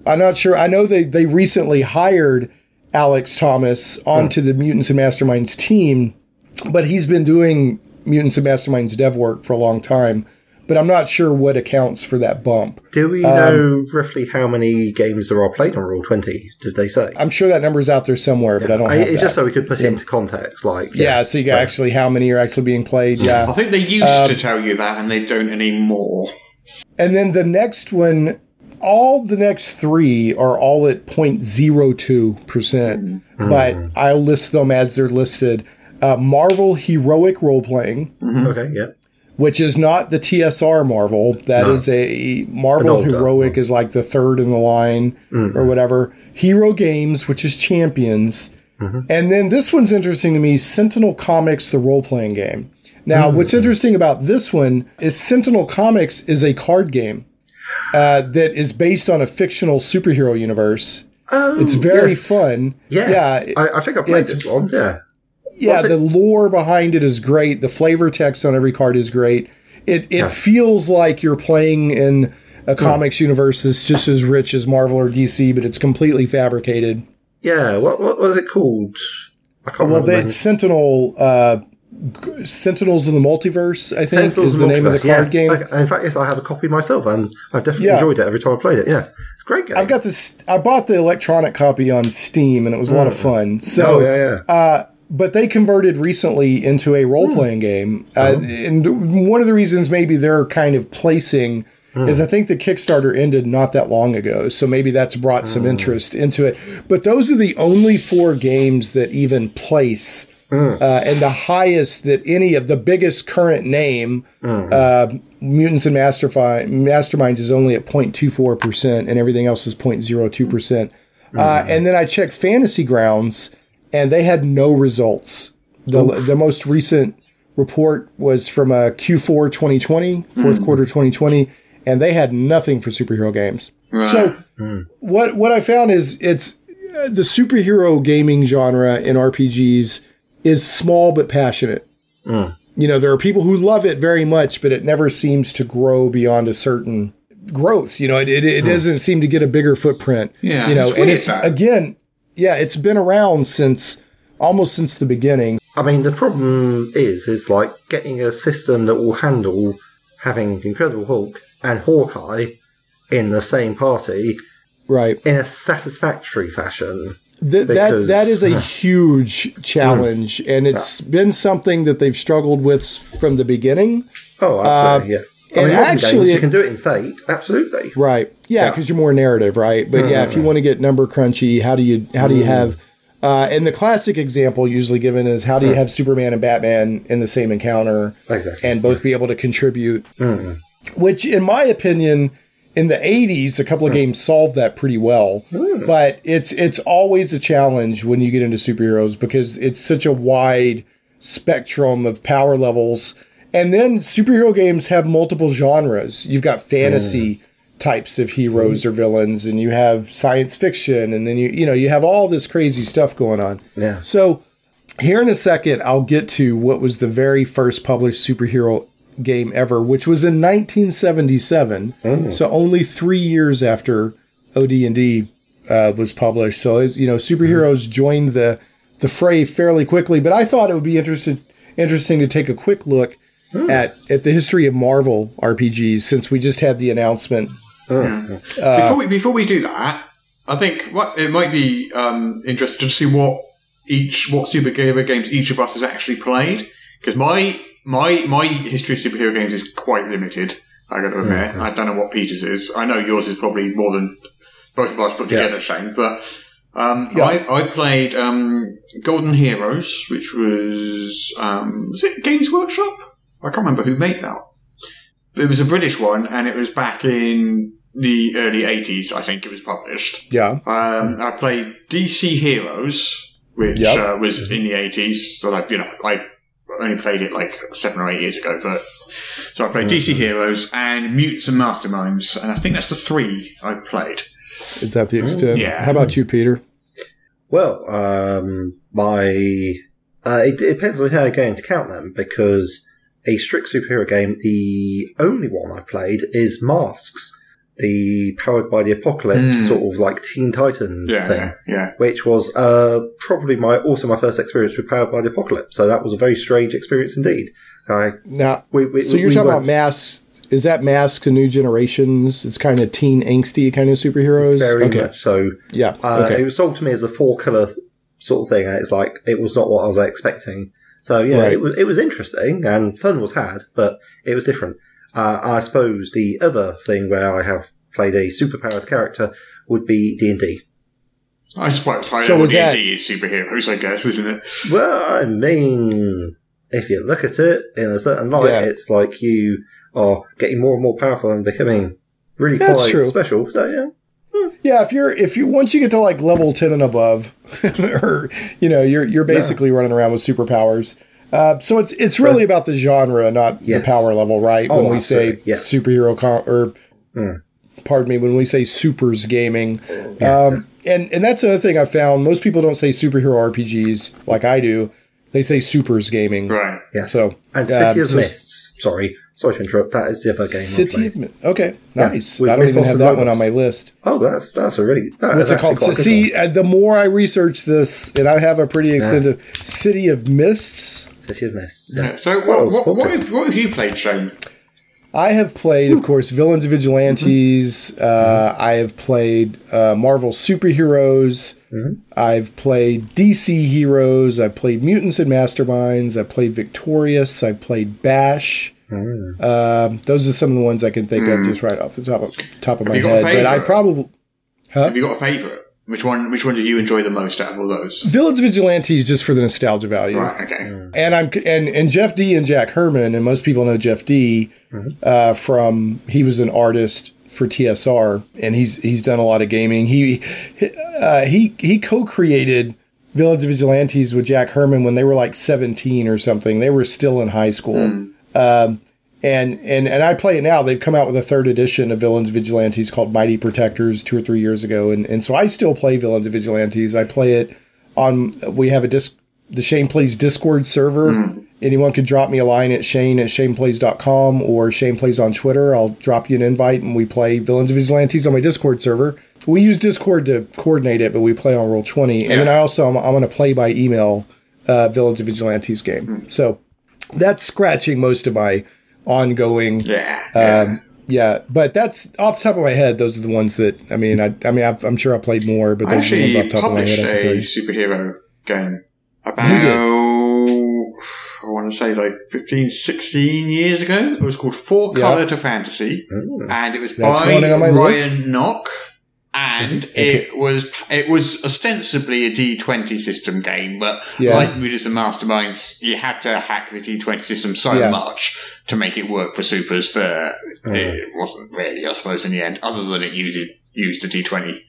I'm not sure. I know they they recently hired Alex Thomas onto the Mutants and Masterminds team, but he's been doing Mutants and Masterminds dev work for a long time. But I'm not sure what accounts for that bump. do we Um, know roughly how many games there are played on Roll 20? Did they say? I'm sure that number's out there somewhere, but I don't. I- Have it's that. just so we could put it into context. Like, yeah, so you got actually how many are actually being played. Yeah, I think they used Um, to tell you that, and they don't anymore. And then the next one, all the next three are all at 0.02 percent, mm-hmm. but mm-hmm. I'll list them as they're listed. Uh, Marvel Heroic Role Playing. Mm-hmm. Okay, yeah. which is not the TSR Marvel. That is a Marvel An older uh, Heroic is like the third in the line or whatever. Hero Games, which is Champions. And then this one's interesting to me Sentinel Comics, the role playing game. Now, what's interesting about this one is Sentinel Comics is a card game uh, that is based on a fictional superhero universe. Oh, It's very yes. fun. Yes. Yeah, I, I think I played it's- this one, yeah. yeah, What's it- the lore behind it is great. The flavor text on every card is great. It it Yeah. feels like you're playing in Hmm. a comics universe that's just as rich as Marvel or DC, but it's completely fabricated. Yeah, what, what was it called? I can't Well, remember. the Sentinel uh, G- Sentinels of the Multiverse, I think, Sentinels is the and name of the card yes. game. I- in fact, yes, I have a copy myself, and I've definitely Yeah. enjoyed it every time I played it. Yeah, it's a great game. I've got this. I bought the electronic copy on Steam, and it was a lot of fun. So, oh yeah, yeah. Uh, but they converted recently into a role playing game. Uh, And one of the reasons maybe they're kind of placing is I think the Kickstarter ended not that long ago. So maybe that's brought some interest into it. But those are the only four games that even place. Uh, and the highest that any of the biggest current name, uh, Mutants and Masterfi- Masterminds, is only at 0.24%, and everything else is 0.02%. Uh, and then I checked Fantasy Grounds, and they had no results. The, the most recent report was from uh, Q4 2020, fourth quarter 2020, and they had nothing for superhero games. So what what I found is it's uh, the superhero gaming genre in RPGs is small but passionate. Mm. You know, there are people who love it very much, but it never seems to grow beyond a certain growth. You know, it, it, it mm. doesn't seem to get a bigger footprint. Yeah, you know, it's and it's that. again, yeah, it's been around since almost since the beginning. I mean, the problem is, is like getting a system that will handle having the Incredible Hulk and Hawkeye in the same party Right. in a satisfactory fashion. Th- that that is a huge challenge, and it's been something that they've struggled with from the beginning. Oh, absolutely, yeah. I Uh, and mean, actually games, you can do it in Fate, absolutely. Right. Yeah, Yeah. because you're more narrative, right? But yeah, if you want to get number crunchy, how do you how do you have uh, and the classic example usually given is how do you have Superman and Batman in the same encounter Exactly. and both be able to contribute? Which, in my opinion, in the 80s, a couple of games solved that pretty well. Hmm. But it's it's always a challenge when you get into superheroes because it's such a wide spectrum of power levels. And then superhero games have multiple genres. You've got fantasy hmm. types of heroes hmm. or villains, and you have science fiction, and then you you know you have all this crazy stuff going on. Yeah. So here in a second, I'll get to what was the very first published superhero game ever, which was in 1977. So only three years after OD&D uh, was published. So you know, superheroes joined the the fray fairly quickly. But I thought it would be interesting interesting to take a quick look at at the history of Marvel RPGs since we just had the announcement. before we before we do that, I think what it might be um, interesting to see what each what superhero games each of us has actually played because my my my history of superhero games is quite limited. I got to admit, I don't know what Peter's is. I know yours is probably more than both of us put together, Shane. But um, I, I played um, Golden Heroes, which was um, was it Games Workshop? I can't remember who made that. It was a British one, and it was back in the early '80s. I think it was published. Yeah. Um, I played DC Heroes, which Yep. uh, was in the 80s. So, like, you know, I only played it like seven or eight years ago, but so I played DC Heroes and Mutants and Masterminds, and I think that's the three I've played. Is that the extent? yeah. How about you, Peter? Well, um, my uh, it, it depends on how you're going to count them because a strict superhero game, the only one I've played is Masks, the powered by the apocalypse Mm. sort of like Teen Titans Yeah, thing, yeah, yeah. which was uh, probably my also my first experience with powered by the apocalypse. So that was a very strange experience indeed. I Now, we, we, so you're we talking were about masks. Is that masks to new generations? It's kind of teen angsty kind of superheroes. very okay. much so. Yeah. Uh, okay. It was sold to me as a four color th- sort of thing, and it's like it was not what I was expecting. So yeah, Right. it was it was interesting and fun was had, but it was different. Uh, I suppose the other thing where I have played a superpowered character would be D and D. I suppose I So was D&D is superheroes, I guess, isn't it? Well, I mean, if you look at it in a certain light, Yeah. it's like you are getting more and more powerful and becoming really That's quite true. special. So yeah, Yeah, if you're if you once you get to like level ten and above, or you know you're you're basically running around with superpowers. Uh, so it's it's really about the genre, not Yes. the power level, right? Oh, when we say yeah. superhero con- or pardon me, when we say supers gaming, um, and and that's another thing I found. Most people don't say superhero RPGs like I do. They say supers gaming. Right. yes. So, and City of so- Mists. Sorry, sorry to interrupt. That is the other game. City of Mi- Okay, Yeah, nice. with- I don't with even have Frosted that one on my list. Oh, that's that's a really that What's it called? actually quite a good See, uh, the more I research this, and I have a pretty extensive City of Mists. City of Mists. Yeah. Yeah. So That what, what, what, have, what have you played, Shane? I have played, of course, Villains and Vigilantes. Uh, I have played uh, Marvel superheroes. I've played DC heroes. I've played Mutants and Masterminds. I've played Victorious. I've played Bash. Um, those are some of the ones I can think of just right off the top of top of my you got a head. But I favourite? probably Have you got a favourite? Which one? Which one did you enjoy the most out of all those? Villains Vigilantes just for the nostalgia value. Right. Okay. and I'm and and Jeff Dee and Jack Herman, and most people know Jeff Dee uh, from he was an artist for TSR, and he's he's done a lot of gaming. He uh, he he co-created Villains of Vigilantes with Jack Herman when they were like 17 or something. They were still in high school. Um, and and and I play it now. They've come out with a third edition of Villains Vigilantes called Mighty Protectors two or three years ago, and and so I still play Villains Vigilantes. I play it on. We have a disc, the Shane Plays Discord server. Anyone could drop me a line at Shane at ShanePlays.com or Shane Plays on Twitter. I'll drop you an invite and we play Villains of Vigilantes on my Discord server. We use Discord to coordinate it, but we play on Roll Twenty. And then I also I'm, I'm going to play by email uh, Villains of Vigilantes game. So that's scratching most of my ongoing. Yeah. yeah. Um, yeah, but that's off the top of my head. Those are the ones that I mean. I, I mean, I've, I'm sure I played more, but I those are the ones actually off the top of my head. published I can tell a superhero game about, I want to say like 15, 16 years ago. It was called Four Yeah. Color to Fantasy, and it was That's by one on my Ryan Knock. And it was it was ostensibly a D20 system game, but Yeah. like Mutants and Masterminds, you had to hack the D20 system so Yeah. much to make it work for supers that it wasn't really, I suppose, in the end, other than it used used the D20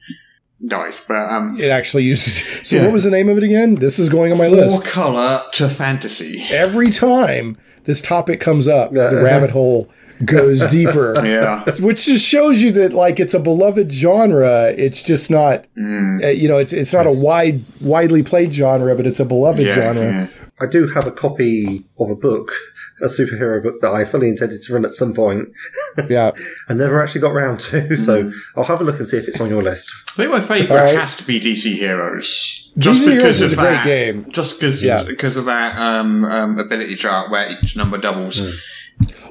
dice. But um, It actually used. So Yeah. what was the name of it again? This is going on my four list. color to fantasy. Every time this topic comes up, Yeah. the rabbit hole goes deeper. Yeah. Which just shows you that like it's a beloved genre. It's just not, Mm. uh, you know, it's it's not a wide widely played genre, but it's a beloved Yeah, genre. yeah. I do have a copy of a book, a superhero book that I fully intended to run at some point Yeah. I never actually got round to. So I'll have a look and see if it's on your list. I think my favourite Alright. has to be DC Heroes. DC Heroes is of a great that, game. Just because Yeah. because of that um, um, ability chart where each number doubles. Hmm.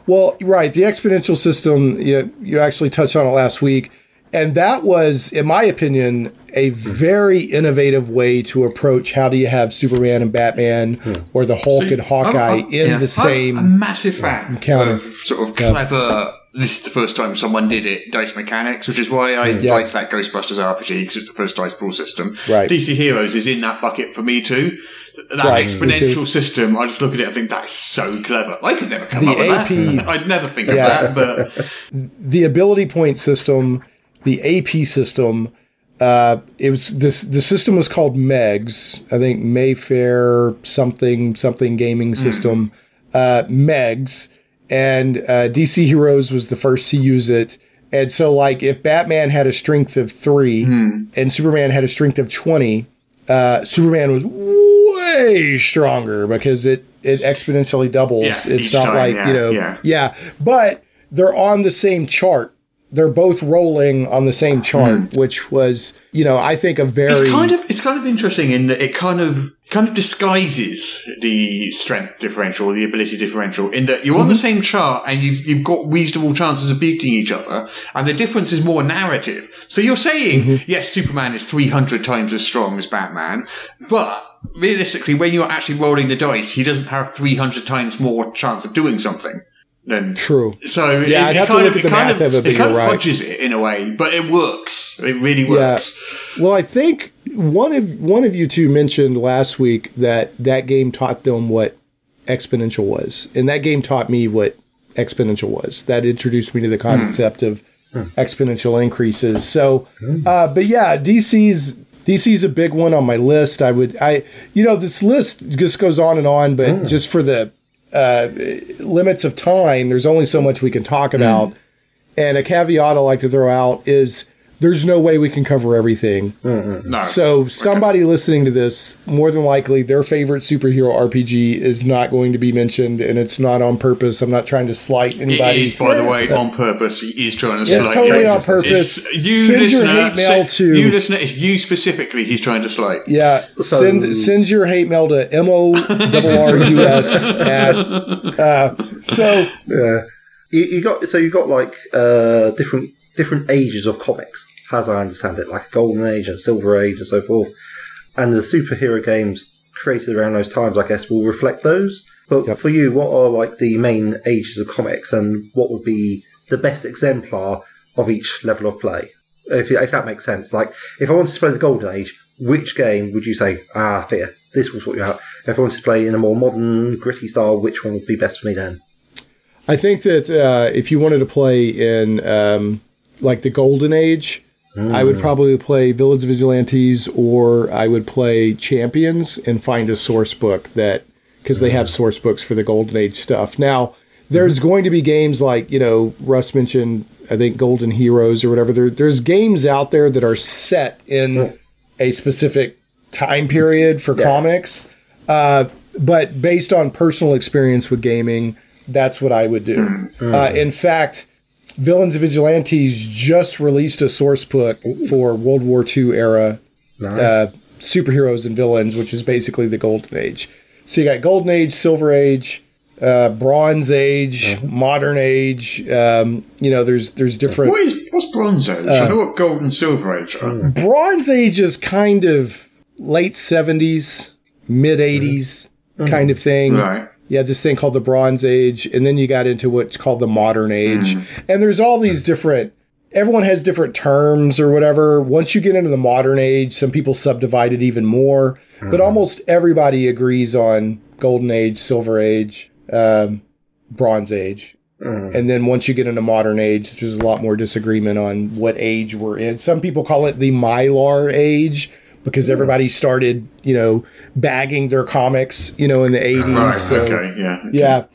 Well, right. The exponential system, you, you actually touched on it last week. And that was, in my opinion, a very innovative way to approach how do you have Superman and Batman hmm. or the Hulk So, and Hawkeye I'm- I'm- in yeah, the same. I'm a massive fan encounter. of sort of clever. This is the first time someone did it. Dice mechanics, which is why I hmm. Yeah. liked that Ghostbusters RPG because it's the first dice pool system. Right. DC Heroes is in that bucket for me too. That Right, exponential too. system, I just look at it and think that is so clever. I could never come up with AP that. I'd never think Yeah. of that, but the ability point system, the AP system, uh, it was this. The system was called Megs. I think Mayfair something something gaming system. Uh, Megs and uh, DC Heroes was the first to use it. And so, like, if Batman had a strength of three and Superman had a strength of twenty, uh, Superman was way stronger because it it exponentially doubles. Yeah, it's not time, like yeah, you know, yeah. yeah, but they're on the same chart. They're both rolling on the same chart, which was, you know, I think a very. It's kind of it's kind of interesting in that it kind of kind of disguises the strength differential, the ability differential, in that you're on the same chart and you've you've got reasonable chances of beating each other, and the difference is more narrative. So you're saying Mm-hmm. yes, Superman is 300 times as strong as Batman, but realistically, when you're actually rolling the dice, he doesn't have 300 times more chance of doing something. Than true. so Yeah, it, I'd it have to kind look of, at the it kind of, of it, it kind of right. fudges it in a way, but it works. It really works. Well, I think one of one of you two mentioned last week that that game taught them what exponential was, and that game taught me what exponential was. That introduced me to the hmm. concept of hmm. exponential increases. So, hmm. uh, but yeah, DC's DC's a big one on my list. I would, I, you know, this list just goes on and on, but just for the uh, limits of time, there's only so much we can talk about. And a caveat I like to throw out is there's no way we can cover everything. No. So somebody listening to this, more than likely, their favorite superhero RPG is not going to be mentioned, and it's not on purpose. I'm not trying to slight anybody. is, by the way, on purpose. He is trying to It's slight totally you. on purpose. It's you, Send your hate mail say- to- you, listener. It's you specifically. He's trying to slight. Yeah, So- send send your hate mail to m o r u s at. Uh, so Yeah, you, you got so you got like uh, different different ages of comics, as I understand it, like a golden age and silver age and so forth. And the superhero games created around those times, I guess, will reflect those. But for you, what are like the main ages of comics, and what would be the best exemplar of each level of play? If, if that makes sense. Like, if I wanted to play the golden age, which game would you say, ah, here, this will sort you out? If I wanted to play in a more modern, gritty style, which one would be best for me then? I think that uh, if you wanted to play in um, like the golden age, I would probably play Villains Vigilantes or I would play Champions and find a source book that because they have source books for the golden age stuff. Now, there's going to be games like, you know, Russ mentioned, I think Golden Heroes or whatever. There, there's games out there that are set in a specific time period for comics. Uh, but based on personal experience with gaming, that's what I would do. Uh, in fact, Villains and Vigilantes just released a source book for World War II era uh, superheroes and villains, which is basically the Golden Age. So you got Golden Age, Silver Age, uh, Bronze Age, Modern Age. Um, you know, there's there's different. What is what's Bronze Age? Uh, I know what Gold and Silver Age are. Bronze Age is kind of late 70s, mid 80s kind of thing. Right. You had this thing called the Bronze Age, and then you got into what's called the Modern Age. Mm. And there's all these different everyone has different terms or whatever. Once you get into the modern age, some people subdivide it even more, but uh-huh. almost everybody agrees on golden age, silver age, um, bronze age. Uh-huh. And then once you get into modern age, there's a lot more disagreement on what age we're in. Some people call it the Mylar age because everybody started, you know, bagging their comics, you know, in the 80s. Right. so, okay. Yeah. yeah.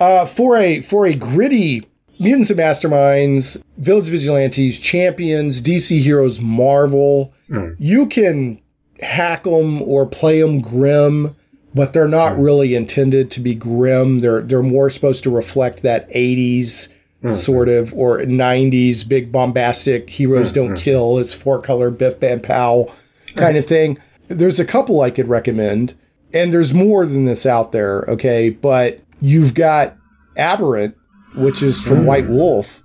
Uh, for a for a gritty mutants and masterminds, villains vigilantes, champions, DC heroes, Marvel, hmm. you can hack them or play them grim, but they're not hmm. really intended to be grim. They're they're more supposed to reflect that 80s hmm. sort of or 90s big bombastic heroes don't kill. It's four color Biff Bam Pow kind of thing. There's a couple I could recommend, and there's more than this out there, okay? But you've got Aberrant, which is from mm. White Wolf.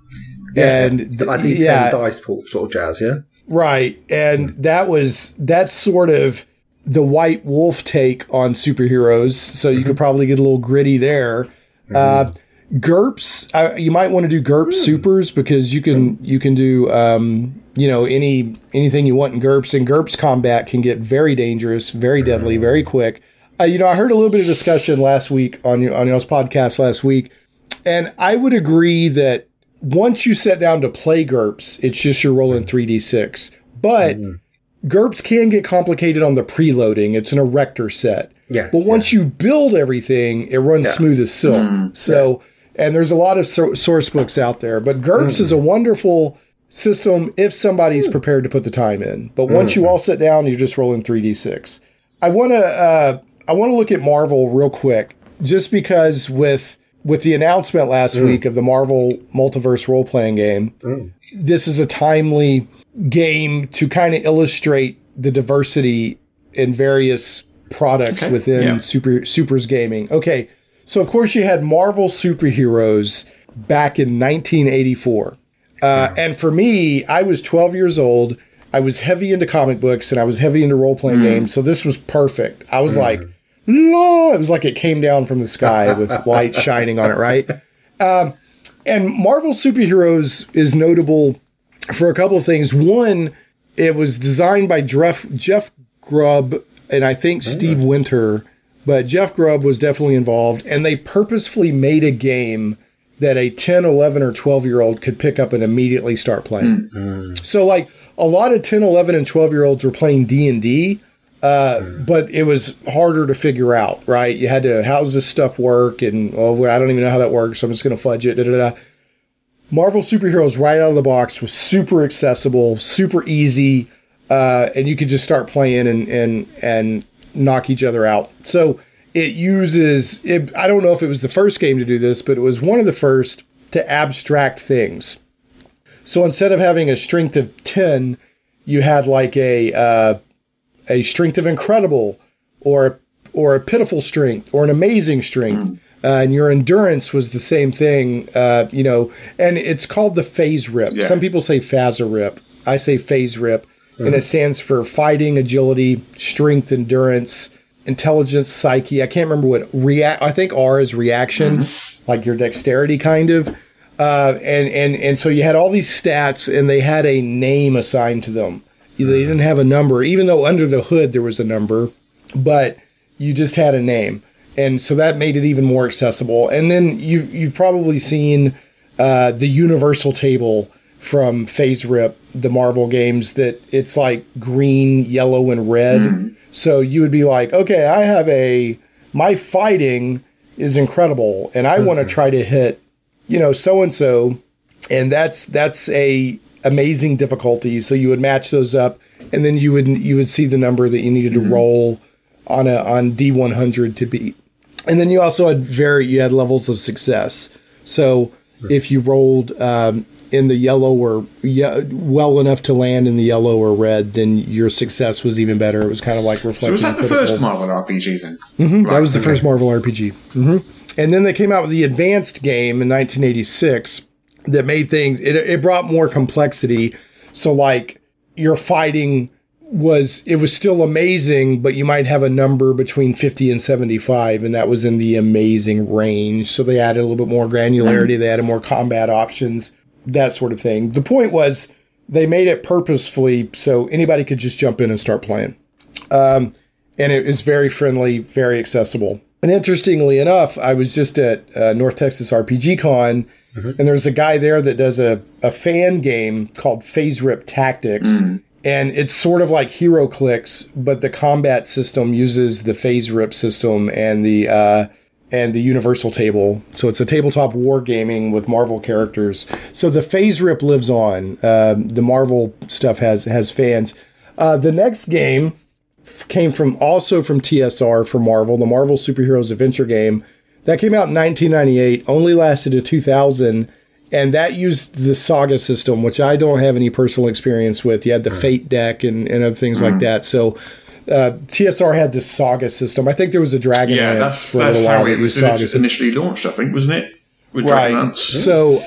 And like D10 yeah, dice pool sort of jazz, yeah? Right. And that was that's sort of the white wolf take on superheroes. So you could mm-hmm. probably get a little gritty there. Uh, mm-hmm. GURPS, uh, you might want to do GURPS supers because you can you can do um, you know any anything you want in GURPS and GURPS combat can get very dangerous, very deadly, very quick. Uh, you know, I heard a little bit of discussion last week on your on y'all's podcast last week, and I would agree that once you set down to play GURPS, it's just you're rolling 3d6. But GURPS can get complicated on the preloading. It's an erector set. Yeah, But once you build everything, it runs smooth as silk. So, and there's a lot of sor- source books out there. But GURPS is a mm. wonderful system if somebody's mm. prepared to put the time in. But once mm. you all sit down, you're just rolling 3d6. I want to uh, I want to look at Marvel real quick, just because with with the announcement last week of the Marvel Multiverse role playing game, this is a timely game to kind of illustrate the diversity in various products within yeah. super supers gaming. Okay, so of course you had Marvel superheroes back in 1984. Uh, and for me, I was 12 years old. I was heavy into comic books and I was heavy into role playing games. So this was perfect. I was like, "La," it was like it came down from the sky with light shining on it, right? Um, and Marvel superheroes is notable for a couple of things. One, it was designed by Jeff, Jeff Grubb and I think Steve Winter, but Jeff Grubb was definitely involved. And they purposefully made a game that a 10, 11, or 12 year old could pick up and immediately start playing. So, like, a lot of 10, 11, and 12 year olds were playing D&D. Uh, but it was harder to figure out, right? You had to, how does this stuff work? And, oh, I don't even know how that works. So I'm just going to fudge it. Da, da, da. Marvel superheroes right out of the box was super accessible, super easy, uh, and you could just start playing and and and knock each other out. So it uses. It, I don't know if it was the first game to do this, but it was one of the first to abstract things. So instead of having a strength of ten, you had like a uh, a strength of incredible, or or a pitiful strength, or an amazing strength. Uh, and your endurance was the same thing, uh, you know, and it's called the phase rip. Yeah. Some people say phaser rip. I say phase rip, and it stands for fighting, agility, strength, endurance, intelligence, psyche. I can't remember what react. I think R is reaction, like your dexterity, kind of. Uh, and and and so you had all these stats, and they had a name assigned to them. They didn't have a number, even though under the hood there was a number, but you just had a name, and so that made it even more accessible. And then you you've probably seen uh, the universal table from FASERIP, the Marvel games, that it's like green, yellow, and red. Mm-hmm. So you would be like, okay, I have a my fighting is incredible, and I want to mm-hmm. try to hit, you know, so and so, and that's that's a amazing difficulty. So you would match those up, and then you would you would see the number that you needed to mm-hmm. roll on a on D one hundred to beat, and then you also had very you had levels of success. So if you rolled um, in the yellow or ye- well enough to land in the yellow or red, then your success was even better. It was kind of like So reflecting. was that the critical- first Marvel RPG then? Mhm, that was the okay. first Marvel RPG. hmm And then they came out with the advanced game in 1986 that made things, it, it brought more complexity. So, like, your fighting was, it was still amazing, but you might have a number between 50 and 75, and that was in the amazing range. So they added a little bit more granularity, they added more combat options. That sort of thing. The point was they made it purposefully so anybody could just jump in and start playing. Um, and it is very friendly, very accessible. And interestingly enough, I was just at uh, North Texas RPG Con, and there's a guy there that does a, a fan game called FASERIP Tactics. And it's sort of like HeroClix, but the combat system uses the FASERIP system and the uh, and the Universal table. So it's a tabletop wargaming with Marvel characters. So the FASERIP lives on. Um, the Marvel stuff has has fans. Uh, the next game came from also from TSR for Marvel, the Marvel Superheroes Adventure game. That came out in 1998, only lasted to 2000, and that used the Saga system, which I don't have any personal experience with. You had the Fate deck and, and other things like that. So uh, TSR had this Saga system. I think there was a Dragon Yeah, Lance that's for a that's how it was used Saga system. initially launched, I think, wasn't it? With Right. Dragonlance. So,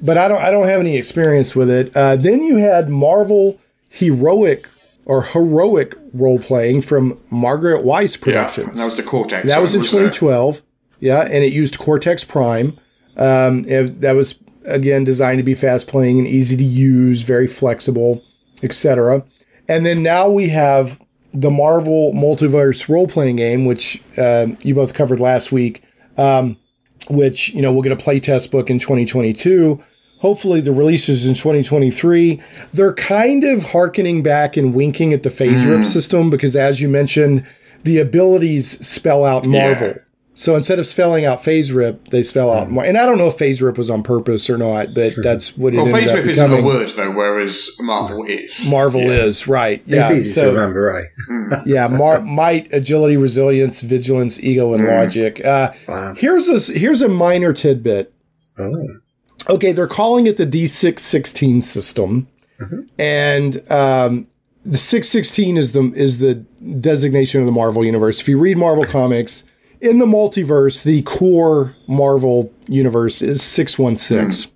but I don't I don't have any experience with it. Uh, then you had Marvel heroic or heroic role playing from Margaret Weis Productions. Yeah, that was the Cortex. That was in one, wasn't it? 2012. Yeah, and it used Cortex Prime. Um, it- that was again designed to be fast playing and easy to use, very flexible, etc. And then now we have the Marvel Multiverse role playing game, which um you both covered last week. Um, which you know we'll get a playtest book in 2022. Hopefully, the releases in 2023. They're kind of harkening back and winking at the FASERIP system because, as you mentioned, the abilities spell out Marvel. So instead of spelling out FASERIP, they spell out. Mar- and I don't know if FASERIP was on purpose or not, but that's what it Well, ended Phase up Rip isn't a word though, whereas Marvel is. Marvel is right. Yeah. it's easy so- to remember, right? yeah, mar- might, agility, resilience, vigilance, ego, and logic. Uh, Wow. Here's a s- here's a minor tidbit. Oh. Okay, they're calling it the D616 system, and um, the 616 is the is the designation of the Marvel universe. If you read Marvel comics in the multiverse, the core Marvel universe is 616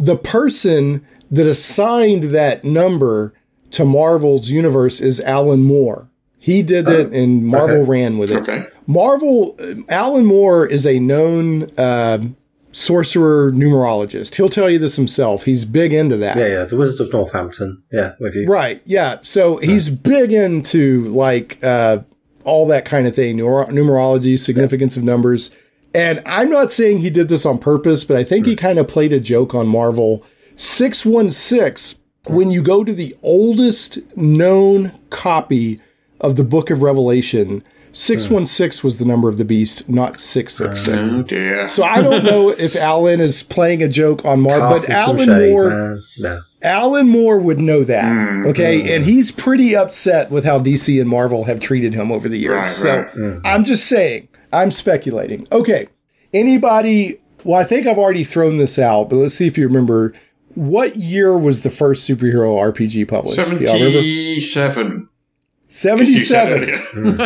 the person that assigned that number to Marvel's universe is Alan Moore. He did it, and Marvel ran with it. Okay. Marvel, Alan Moore is a known um sorcerer numerologist. He'll tell you this himself. He's big into that. Yeah, yeah. The Wizard of Northampton. Yeah, with you. Right. Yeah. So he's big into like uh, all that kind of thing, numer- numerology, significance of numbers. And I'm not saying he did this on purpose, but I think he kind of played a joke on Marvel. 616, when you go to the oldest known copy of the book of Revelation, 616 was the number of the beast, not 666. Oh dear. So I don't know if Alan is playing a joke on Marvel, but Alan Moore. No. Alan Moore would know that. Mm-hmm. okay. And he's pretty upset with how DC and Marvel have treated him over the years. Right, so right. Mm-hmm. I'm just saying, I'm speculating. Okay. Anybody, well, I think I've already thrown this out, but let's see if you remember. What year was the first superhero RPG published? Do y'all remember? Seventy-seven. As you said 77.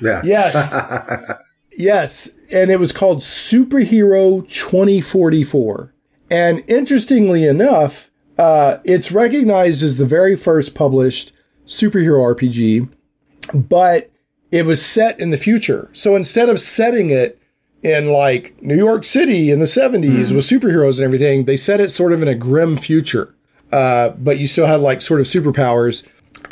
Yeah. Yes. yes. And it was called Superhero 2044. And interestingly enough, uh, it's recognized as the very first published superhero RPG, but it was set in the future. So instead of setting it in like New York City in the 70s with superheroes and everything, they set it sort of in a grim future. Uh, but you still had like sort of superpowers.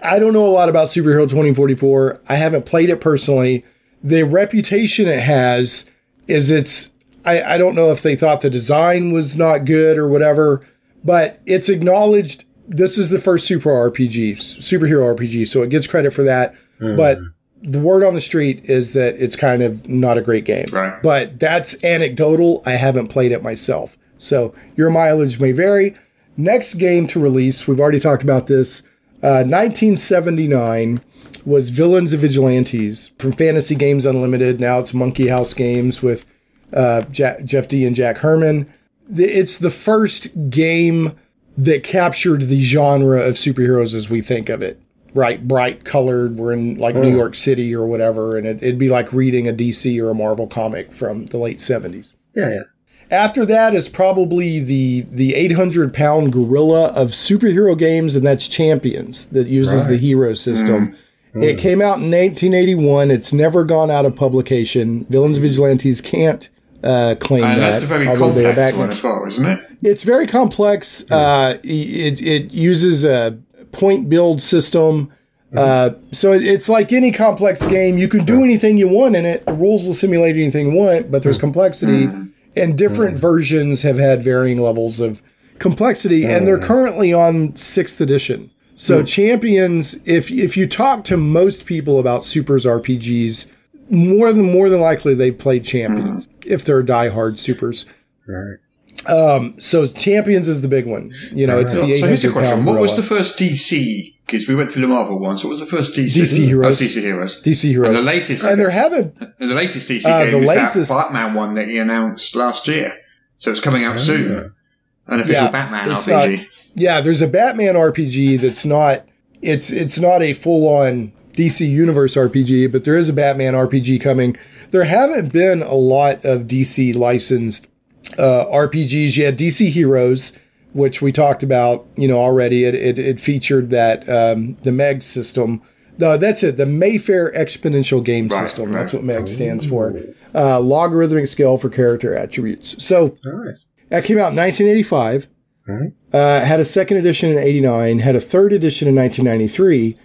I don't know a lot about Superhero 2044. I haven't played it personally. The reputation it has is it's, I, I don't know if they thought the design was not good or whatever, but it's acknowledged this is the first super RPG, superhero RPG, so it gets credit for that. But the word on the street is that it's kind of not a great game. Right. But that's anecdotal. I haven't played it myself. So your mileage may vary. Next game to release, we've already talked about this. Uh, 1979 was Villains of Vigilantes from Fantasy Games Unlimited. Now it's Monkey House Games with uh, Jack, Jeff Dee and Jack Herman. It's the first game that captured the genre of superheroes as we think of it. Right, bright colored. We're in like New oh. York City or whatever, and it, it'd be like reading a DC or a Marvel comic from the late 70s. Yeah, yeah. After that is probably the the 800 pound gorilla of superhero games, and that's Champions that uses the hero system. Mm. It came out in 1981. It's never gone out of publication. Villains Vigilantes can't uh, claim And that. that's the very complex back one as well, isn't it? It's very complex. Uh, it it uses a point build system. Uh, so it's like any complex game. You can do anything you want in it. The rules will simulate anything you want, but there's complexity, and different versions have had varying levels of complexity. And they're currently on sixth edition. So champions, if if you talk to most people about supers RPGs, more than more than likely they've played champions mm-hmm. if they're diehard supers. Right. Um, so champions is the big one. You know, it's So, the so here's the question: What was the first DC? Because we went through the Marvel ones. What was the first DC? DC mm. Heroes. Oh, DC Heroes. DC Heroes? And the latest, and there haven't. the latest DC Uh, game the is latest- that Batman one that he announced last year. So it's coming out oh, soon. An official Yeah, Batman RPG. not- Yeah, there's a Batman RPG that's not. It's it's not a full on DC Universe RPG, but there is a Batman RPG coming. There haven't been a lot of DC licensed uh, RPGs yet. DC Heroes, which we talked about, you know already. It it, it featured that um, the Meg system. No, that's it. The Mayfair Exponential Game Right, System. right. That's what Meg stands for. Uh, logarithmic scale for character attributes. So Nice. that came out in 1985. Uh, had a second edition in 89, had a third edition in 1993.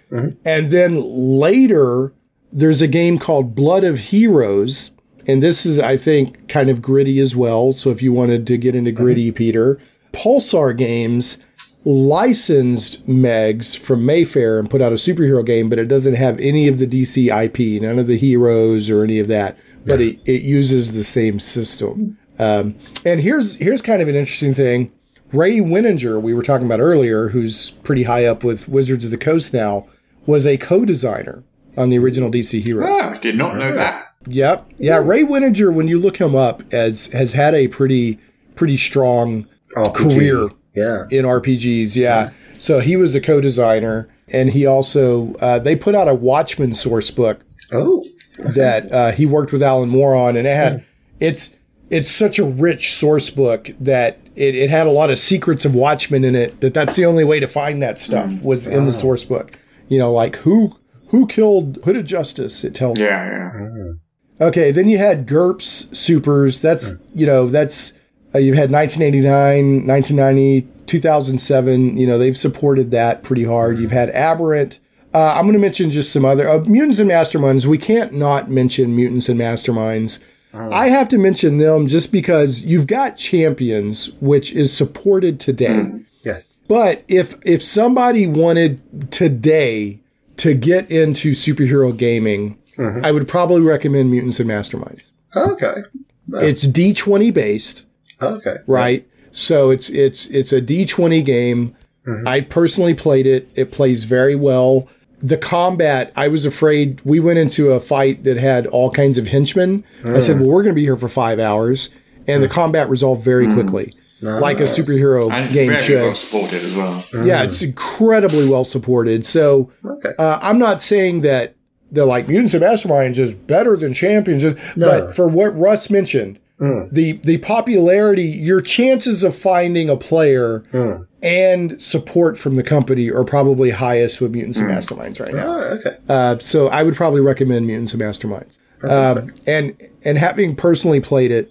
And then later, there's a game called Blood of Heroes. And this is, I think, kind of gritty as well. So if you wanted to get into gritty, Peter, Pulsar Games licensed Megs from Mayfair and put out a superhero game, but it doesn't have any of the DC IP, none of the heroes or any of that. But it, it uses the same system. Um, and here's here's kind of an interesting thing. Ray Winninger, we were talking about earlier, who's pretty high up with Wizards of the Coast now, was a co-designer on the original DC Heroes. Oh, I did not know that. Yep. Yeah, Ray Winninger, when you look him up, as has had a pretty pretty strong RPG. career Yeah. in RPGs. Yeah. So he was a co-designer, and he also uh, they put out a Watchmen source book Oh. that uh, he worked with Alan Moore on, and it had it's it's such a rich source book that it, it had a lot of secrets of Watchmen in it. That that's the only way to find that stuff was in the source book. You know, like who who killed Hooded Justice? It tells. you. Yeah, yeah. Okay, then you had GURPS Supers. That's you know that's uh, you had 1989, 1990, 2007. You know they've supported that pretty hard. You've had Aberrant. Uh, I'm going to mention just some other uh, Mutants and Masterminds. We can't not mention Mutants and Masterminds. Uh-huh. I have to mention them just because you've got Champions, which is supported today. Mm-hmm. Yes. But if if somebody wanted today to get into superhero gaming, uh-huh. I would probably recommend Mutants and Masterminds. Okay. It's D20 based, Okay. right? So it's it's it's a D20 game. Mm-hmm. I personally played it. It plays very well. The combat, I was afraid we went into a fight that had all kinds of henchmen. I said, ah. "Well, we're going to be here for 5 hours." And the ah. combat resolved very hmm. quickly. Like a superhero And it's game very should. well supported as well. Yeah, it's incredibly well supported. So Okay. uh, I'm not saying that the like Mutants and Masterminds is better than Champions, but for what Russ mentioned, hmm. the the popularity, your chances of finding a player hmm. And support from the company are probably highest with Mutants and Masterminds right now. Oh, okay. Uh, so I would probably recommend Mutants and Masterminds. Um, and and having personally played it,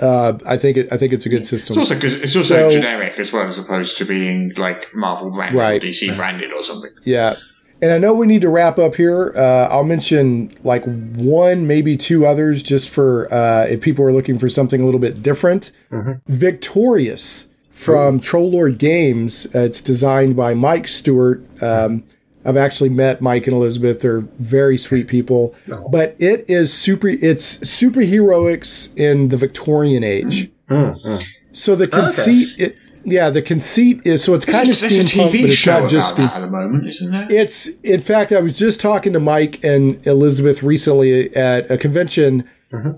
uh, I think it, I think it's a good system. It's also 'cause it's also So- generic as well, as opposed to being like Marvel branded Right. or DC branded or something. Yeah. And I know we need to wrap up here. Uh, I'll mention like one, maybe two others, just for uh, if people are looking for something a little bit different. Victorious from Troll Lord Games. Uh, it's designed by Mike Stewart. Um, I've actually met Mike and Elizabeth. They're very sweet people. But it is super. It's superheroics in the Victorian age. So the conceit, it, yeah, the conceit is so it's kind of There's, there's a steampunk, TV but it's show not just steam. at the moment, isn't there? It's in fact, I was just talking to Mike and Elizabeth recently at a convention,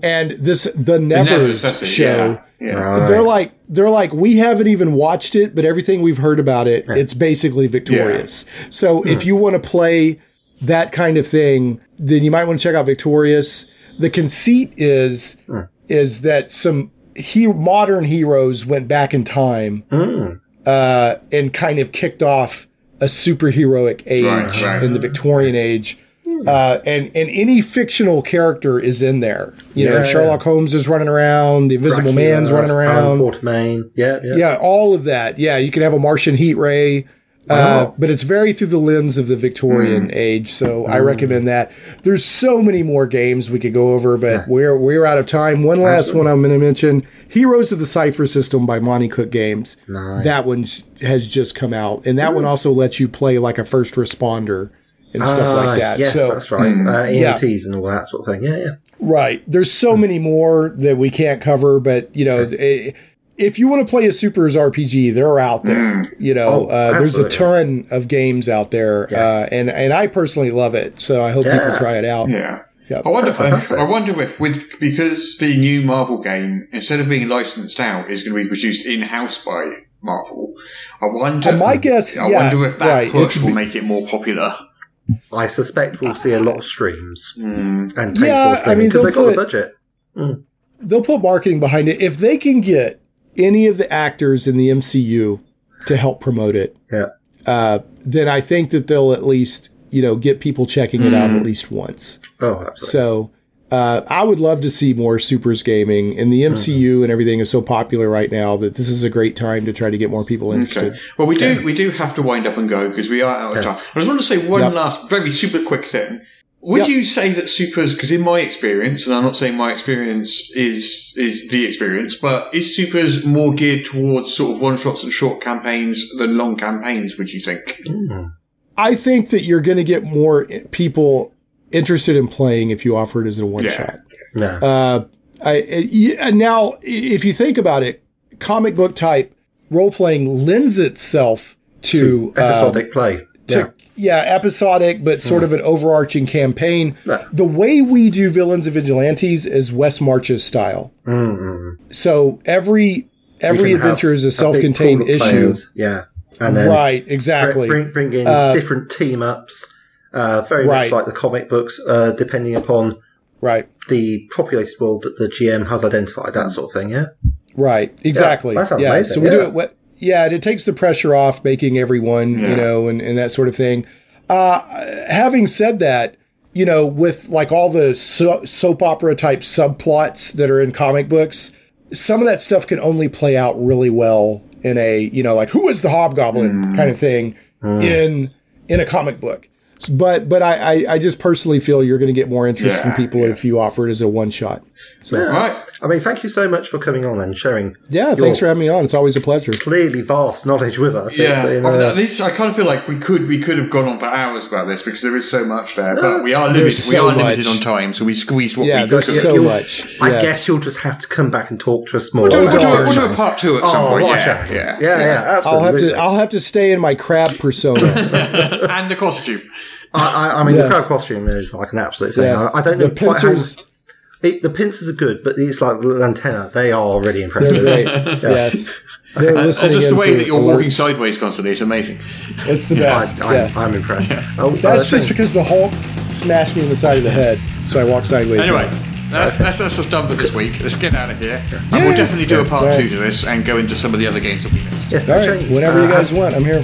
and this the Nevers, that's it, show. Yeah, yeah. They're like they're like we haven't even watched it, but everything we've heard about it, it's basically victorious. So if hmm. you want to play that kind of thing, then you might want to check out Victorious. The conceit is hmm. is that some he, modern heroes went back in time hmm. uh, and kind of kicked off a superheroic age Right, right. in the Victorian age. Uh, and and any fictional character is in there. You know, Yeah. Sherlock Holmes is running around, the Invisible Dracula, Man's running around. Quatermain. Yeah, yeah. Yeah, all of that. Yeah, you can have a Martian heat ray. Uh, but it's very through the lens of the Victorian age, so I recommend that. There's so many more games we could go over, but we're we're out of time. One last one I'm going to mention: Heroes of the Cipher System by Monte Cook Games. Nice. That one has just come out, and that one also lets you play like a first responder and stuff Ah, like that. Yes, so that's right. Uh, yeah. EMTs and all that sort of thing. Yeah, yeah. Right. There's so many more that we can't cover, but you know, eh, if you want to play a supers RPG, they're out there. You know, Oh, uh, there's a ton of games out there, Yeah. uh, and and I personally love it. So I hope Yeah. people try it out. Yeah. Yep. I wonder. Sounds fantastic. I wonder if, with because the new Marvel game, instead of being licensed out, is going to be produced in house by Marvel. I wonder. Oh, my guess- I yeah, wonder if that right, push will be- make it more popular. I suspect we'll see a lot of streams Mm. and paid Yeah, for streaming because they'll they've got the put- budget. They'll put marketing behind it if they can get any of the actors in the MCU to help promote it. Yeah. Uh, then I think that they'll at least you know get people checking it out at least once. Oh, absolutely. So uh, I would love to see more supers gaming, and the MCU and everything is so popular right now that this is a great time to try to get more people interested. Okay. Well, we do we do have to wind up and go because we are out of Yes. time. I just want to say one Yep. last, very super quick thing. Would Yep. you say that supers? Because in my experience, and I'm not saying my experience is is the experience, but is supers more geared towards sort of one shots and short campaigns than long campaigns? Would you think? I think that you're going to get more people interested in playing if you offer it as a one Yeah. shot. no. Uh, I, I- y- now, if you think about it, comic book type role playing lends itself to um, episodic play. to- Yeah. yeah, episodic, but sort of an overarching campaign. Yeah. The way we do villains and vigilantes is West Marches style. So every every You can have adventure is a self-contained issue. players, Yeah. And then Right, exactly. bring, bring in Uh, different team ups, uh, very much like the comic books, uh, depending upon right, the populated world that the GM has identified, that sort of thing. Yeah. right, exactly. that sounds yeah, amazing, so we do it. what- Yeah, and it takes the pressure off making everyone, Yeah. you know, and, and that sort of thing. Uh, having said that, you know, with like all the so- soap opera type subplots that are in comic books, some of that stuff can only play out really well in a, you know, like who is the hobgoblin kind of thing in in a comic book. But but I, I, I just personally feel you're going to get more interest from people yeah. if you offer it as a one shot. So Yeah. Right. I mean, thank you so much for coming on and sharing. yeah, thanks for having me on. It's always a pleasure. clearly vast knowledge with us. Yeah, been, Well, uh, this I kind of feel like we could we could have gone on for hours about this because there is so much there, but we are limited. There's We so are limited much. on time, so we squeezed what Yeah, we there's could. so you'll- much. I Yeah. guess you'll just have to come back and talk to us more. We'll do, we'll, do, we'll do a part two at some Oh, point. what a Yeah, yeah, yeah, yeah, I'll have to I'll have to stay in my crab persona. and the costume. I, I, I mean, Yes. the crowd costume is like an absolute thing. Yeah. I, I don't know The quite how. pincers- It, the pincers are good, but it's like the antenna. They are really They're impressive. great. Yes. They're And, and just the way that you're walking sideways constantly is amazing. It's the best. I, I'm, yes. I'm impressed. Oh, That's just thing. because the Hulk smashed me in the side of the head, so I walk sideways. Anyway, now. that's, that's, that's us done for this week. Let's get out of here. And we'll definitely do a part Yeah. two to this and go into some of the other games that we missed. Yeah, all right, actually, whenever you uh, guys want, I'm here.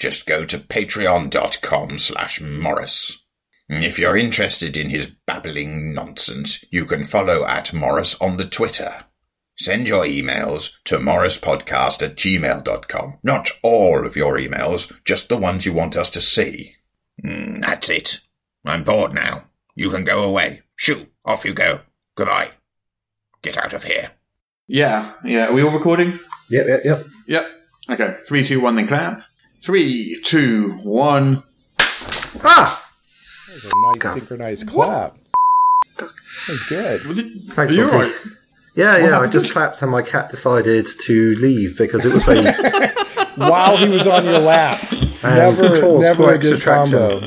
Just go to patreon.com slash morrus. If you're interested in his babbling nonsense, you can follow at Morrus on the Twitter. Send your emails to morruspodcast at gmail.com. Not all of your emails, just the ones you want us to see. Mm, that's it. I'm bored now. You can go away. Shoo, off you go. Goodbye. Get out of here. Yeah, yeah. Are we all recording? Yep, yep, yep. Yep. Okay. Three, two, one, then clap. Three, two, one. Ah! That was a nice synchronized clap. That's good. What did- Thanks, Are you Monty. alright? Yeah, yeah. I just clapped and my cat decided to leave because it was very While he was on your lap. And never claws never for a good extra traction. combo.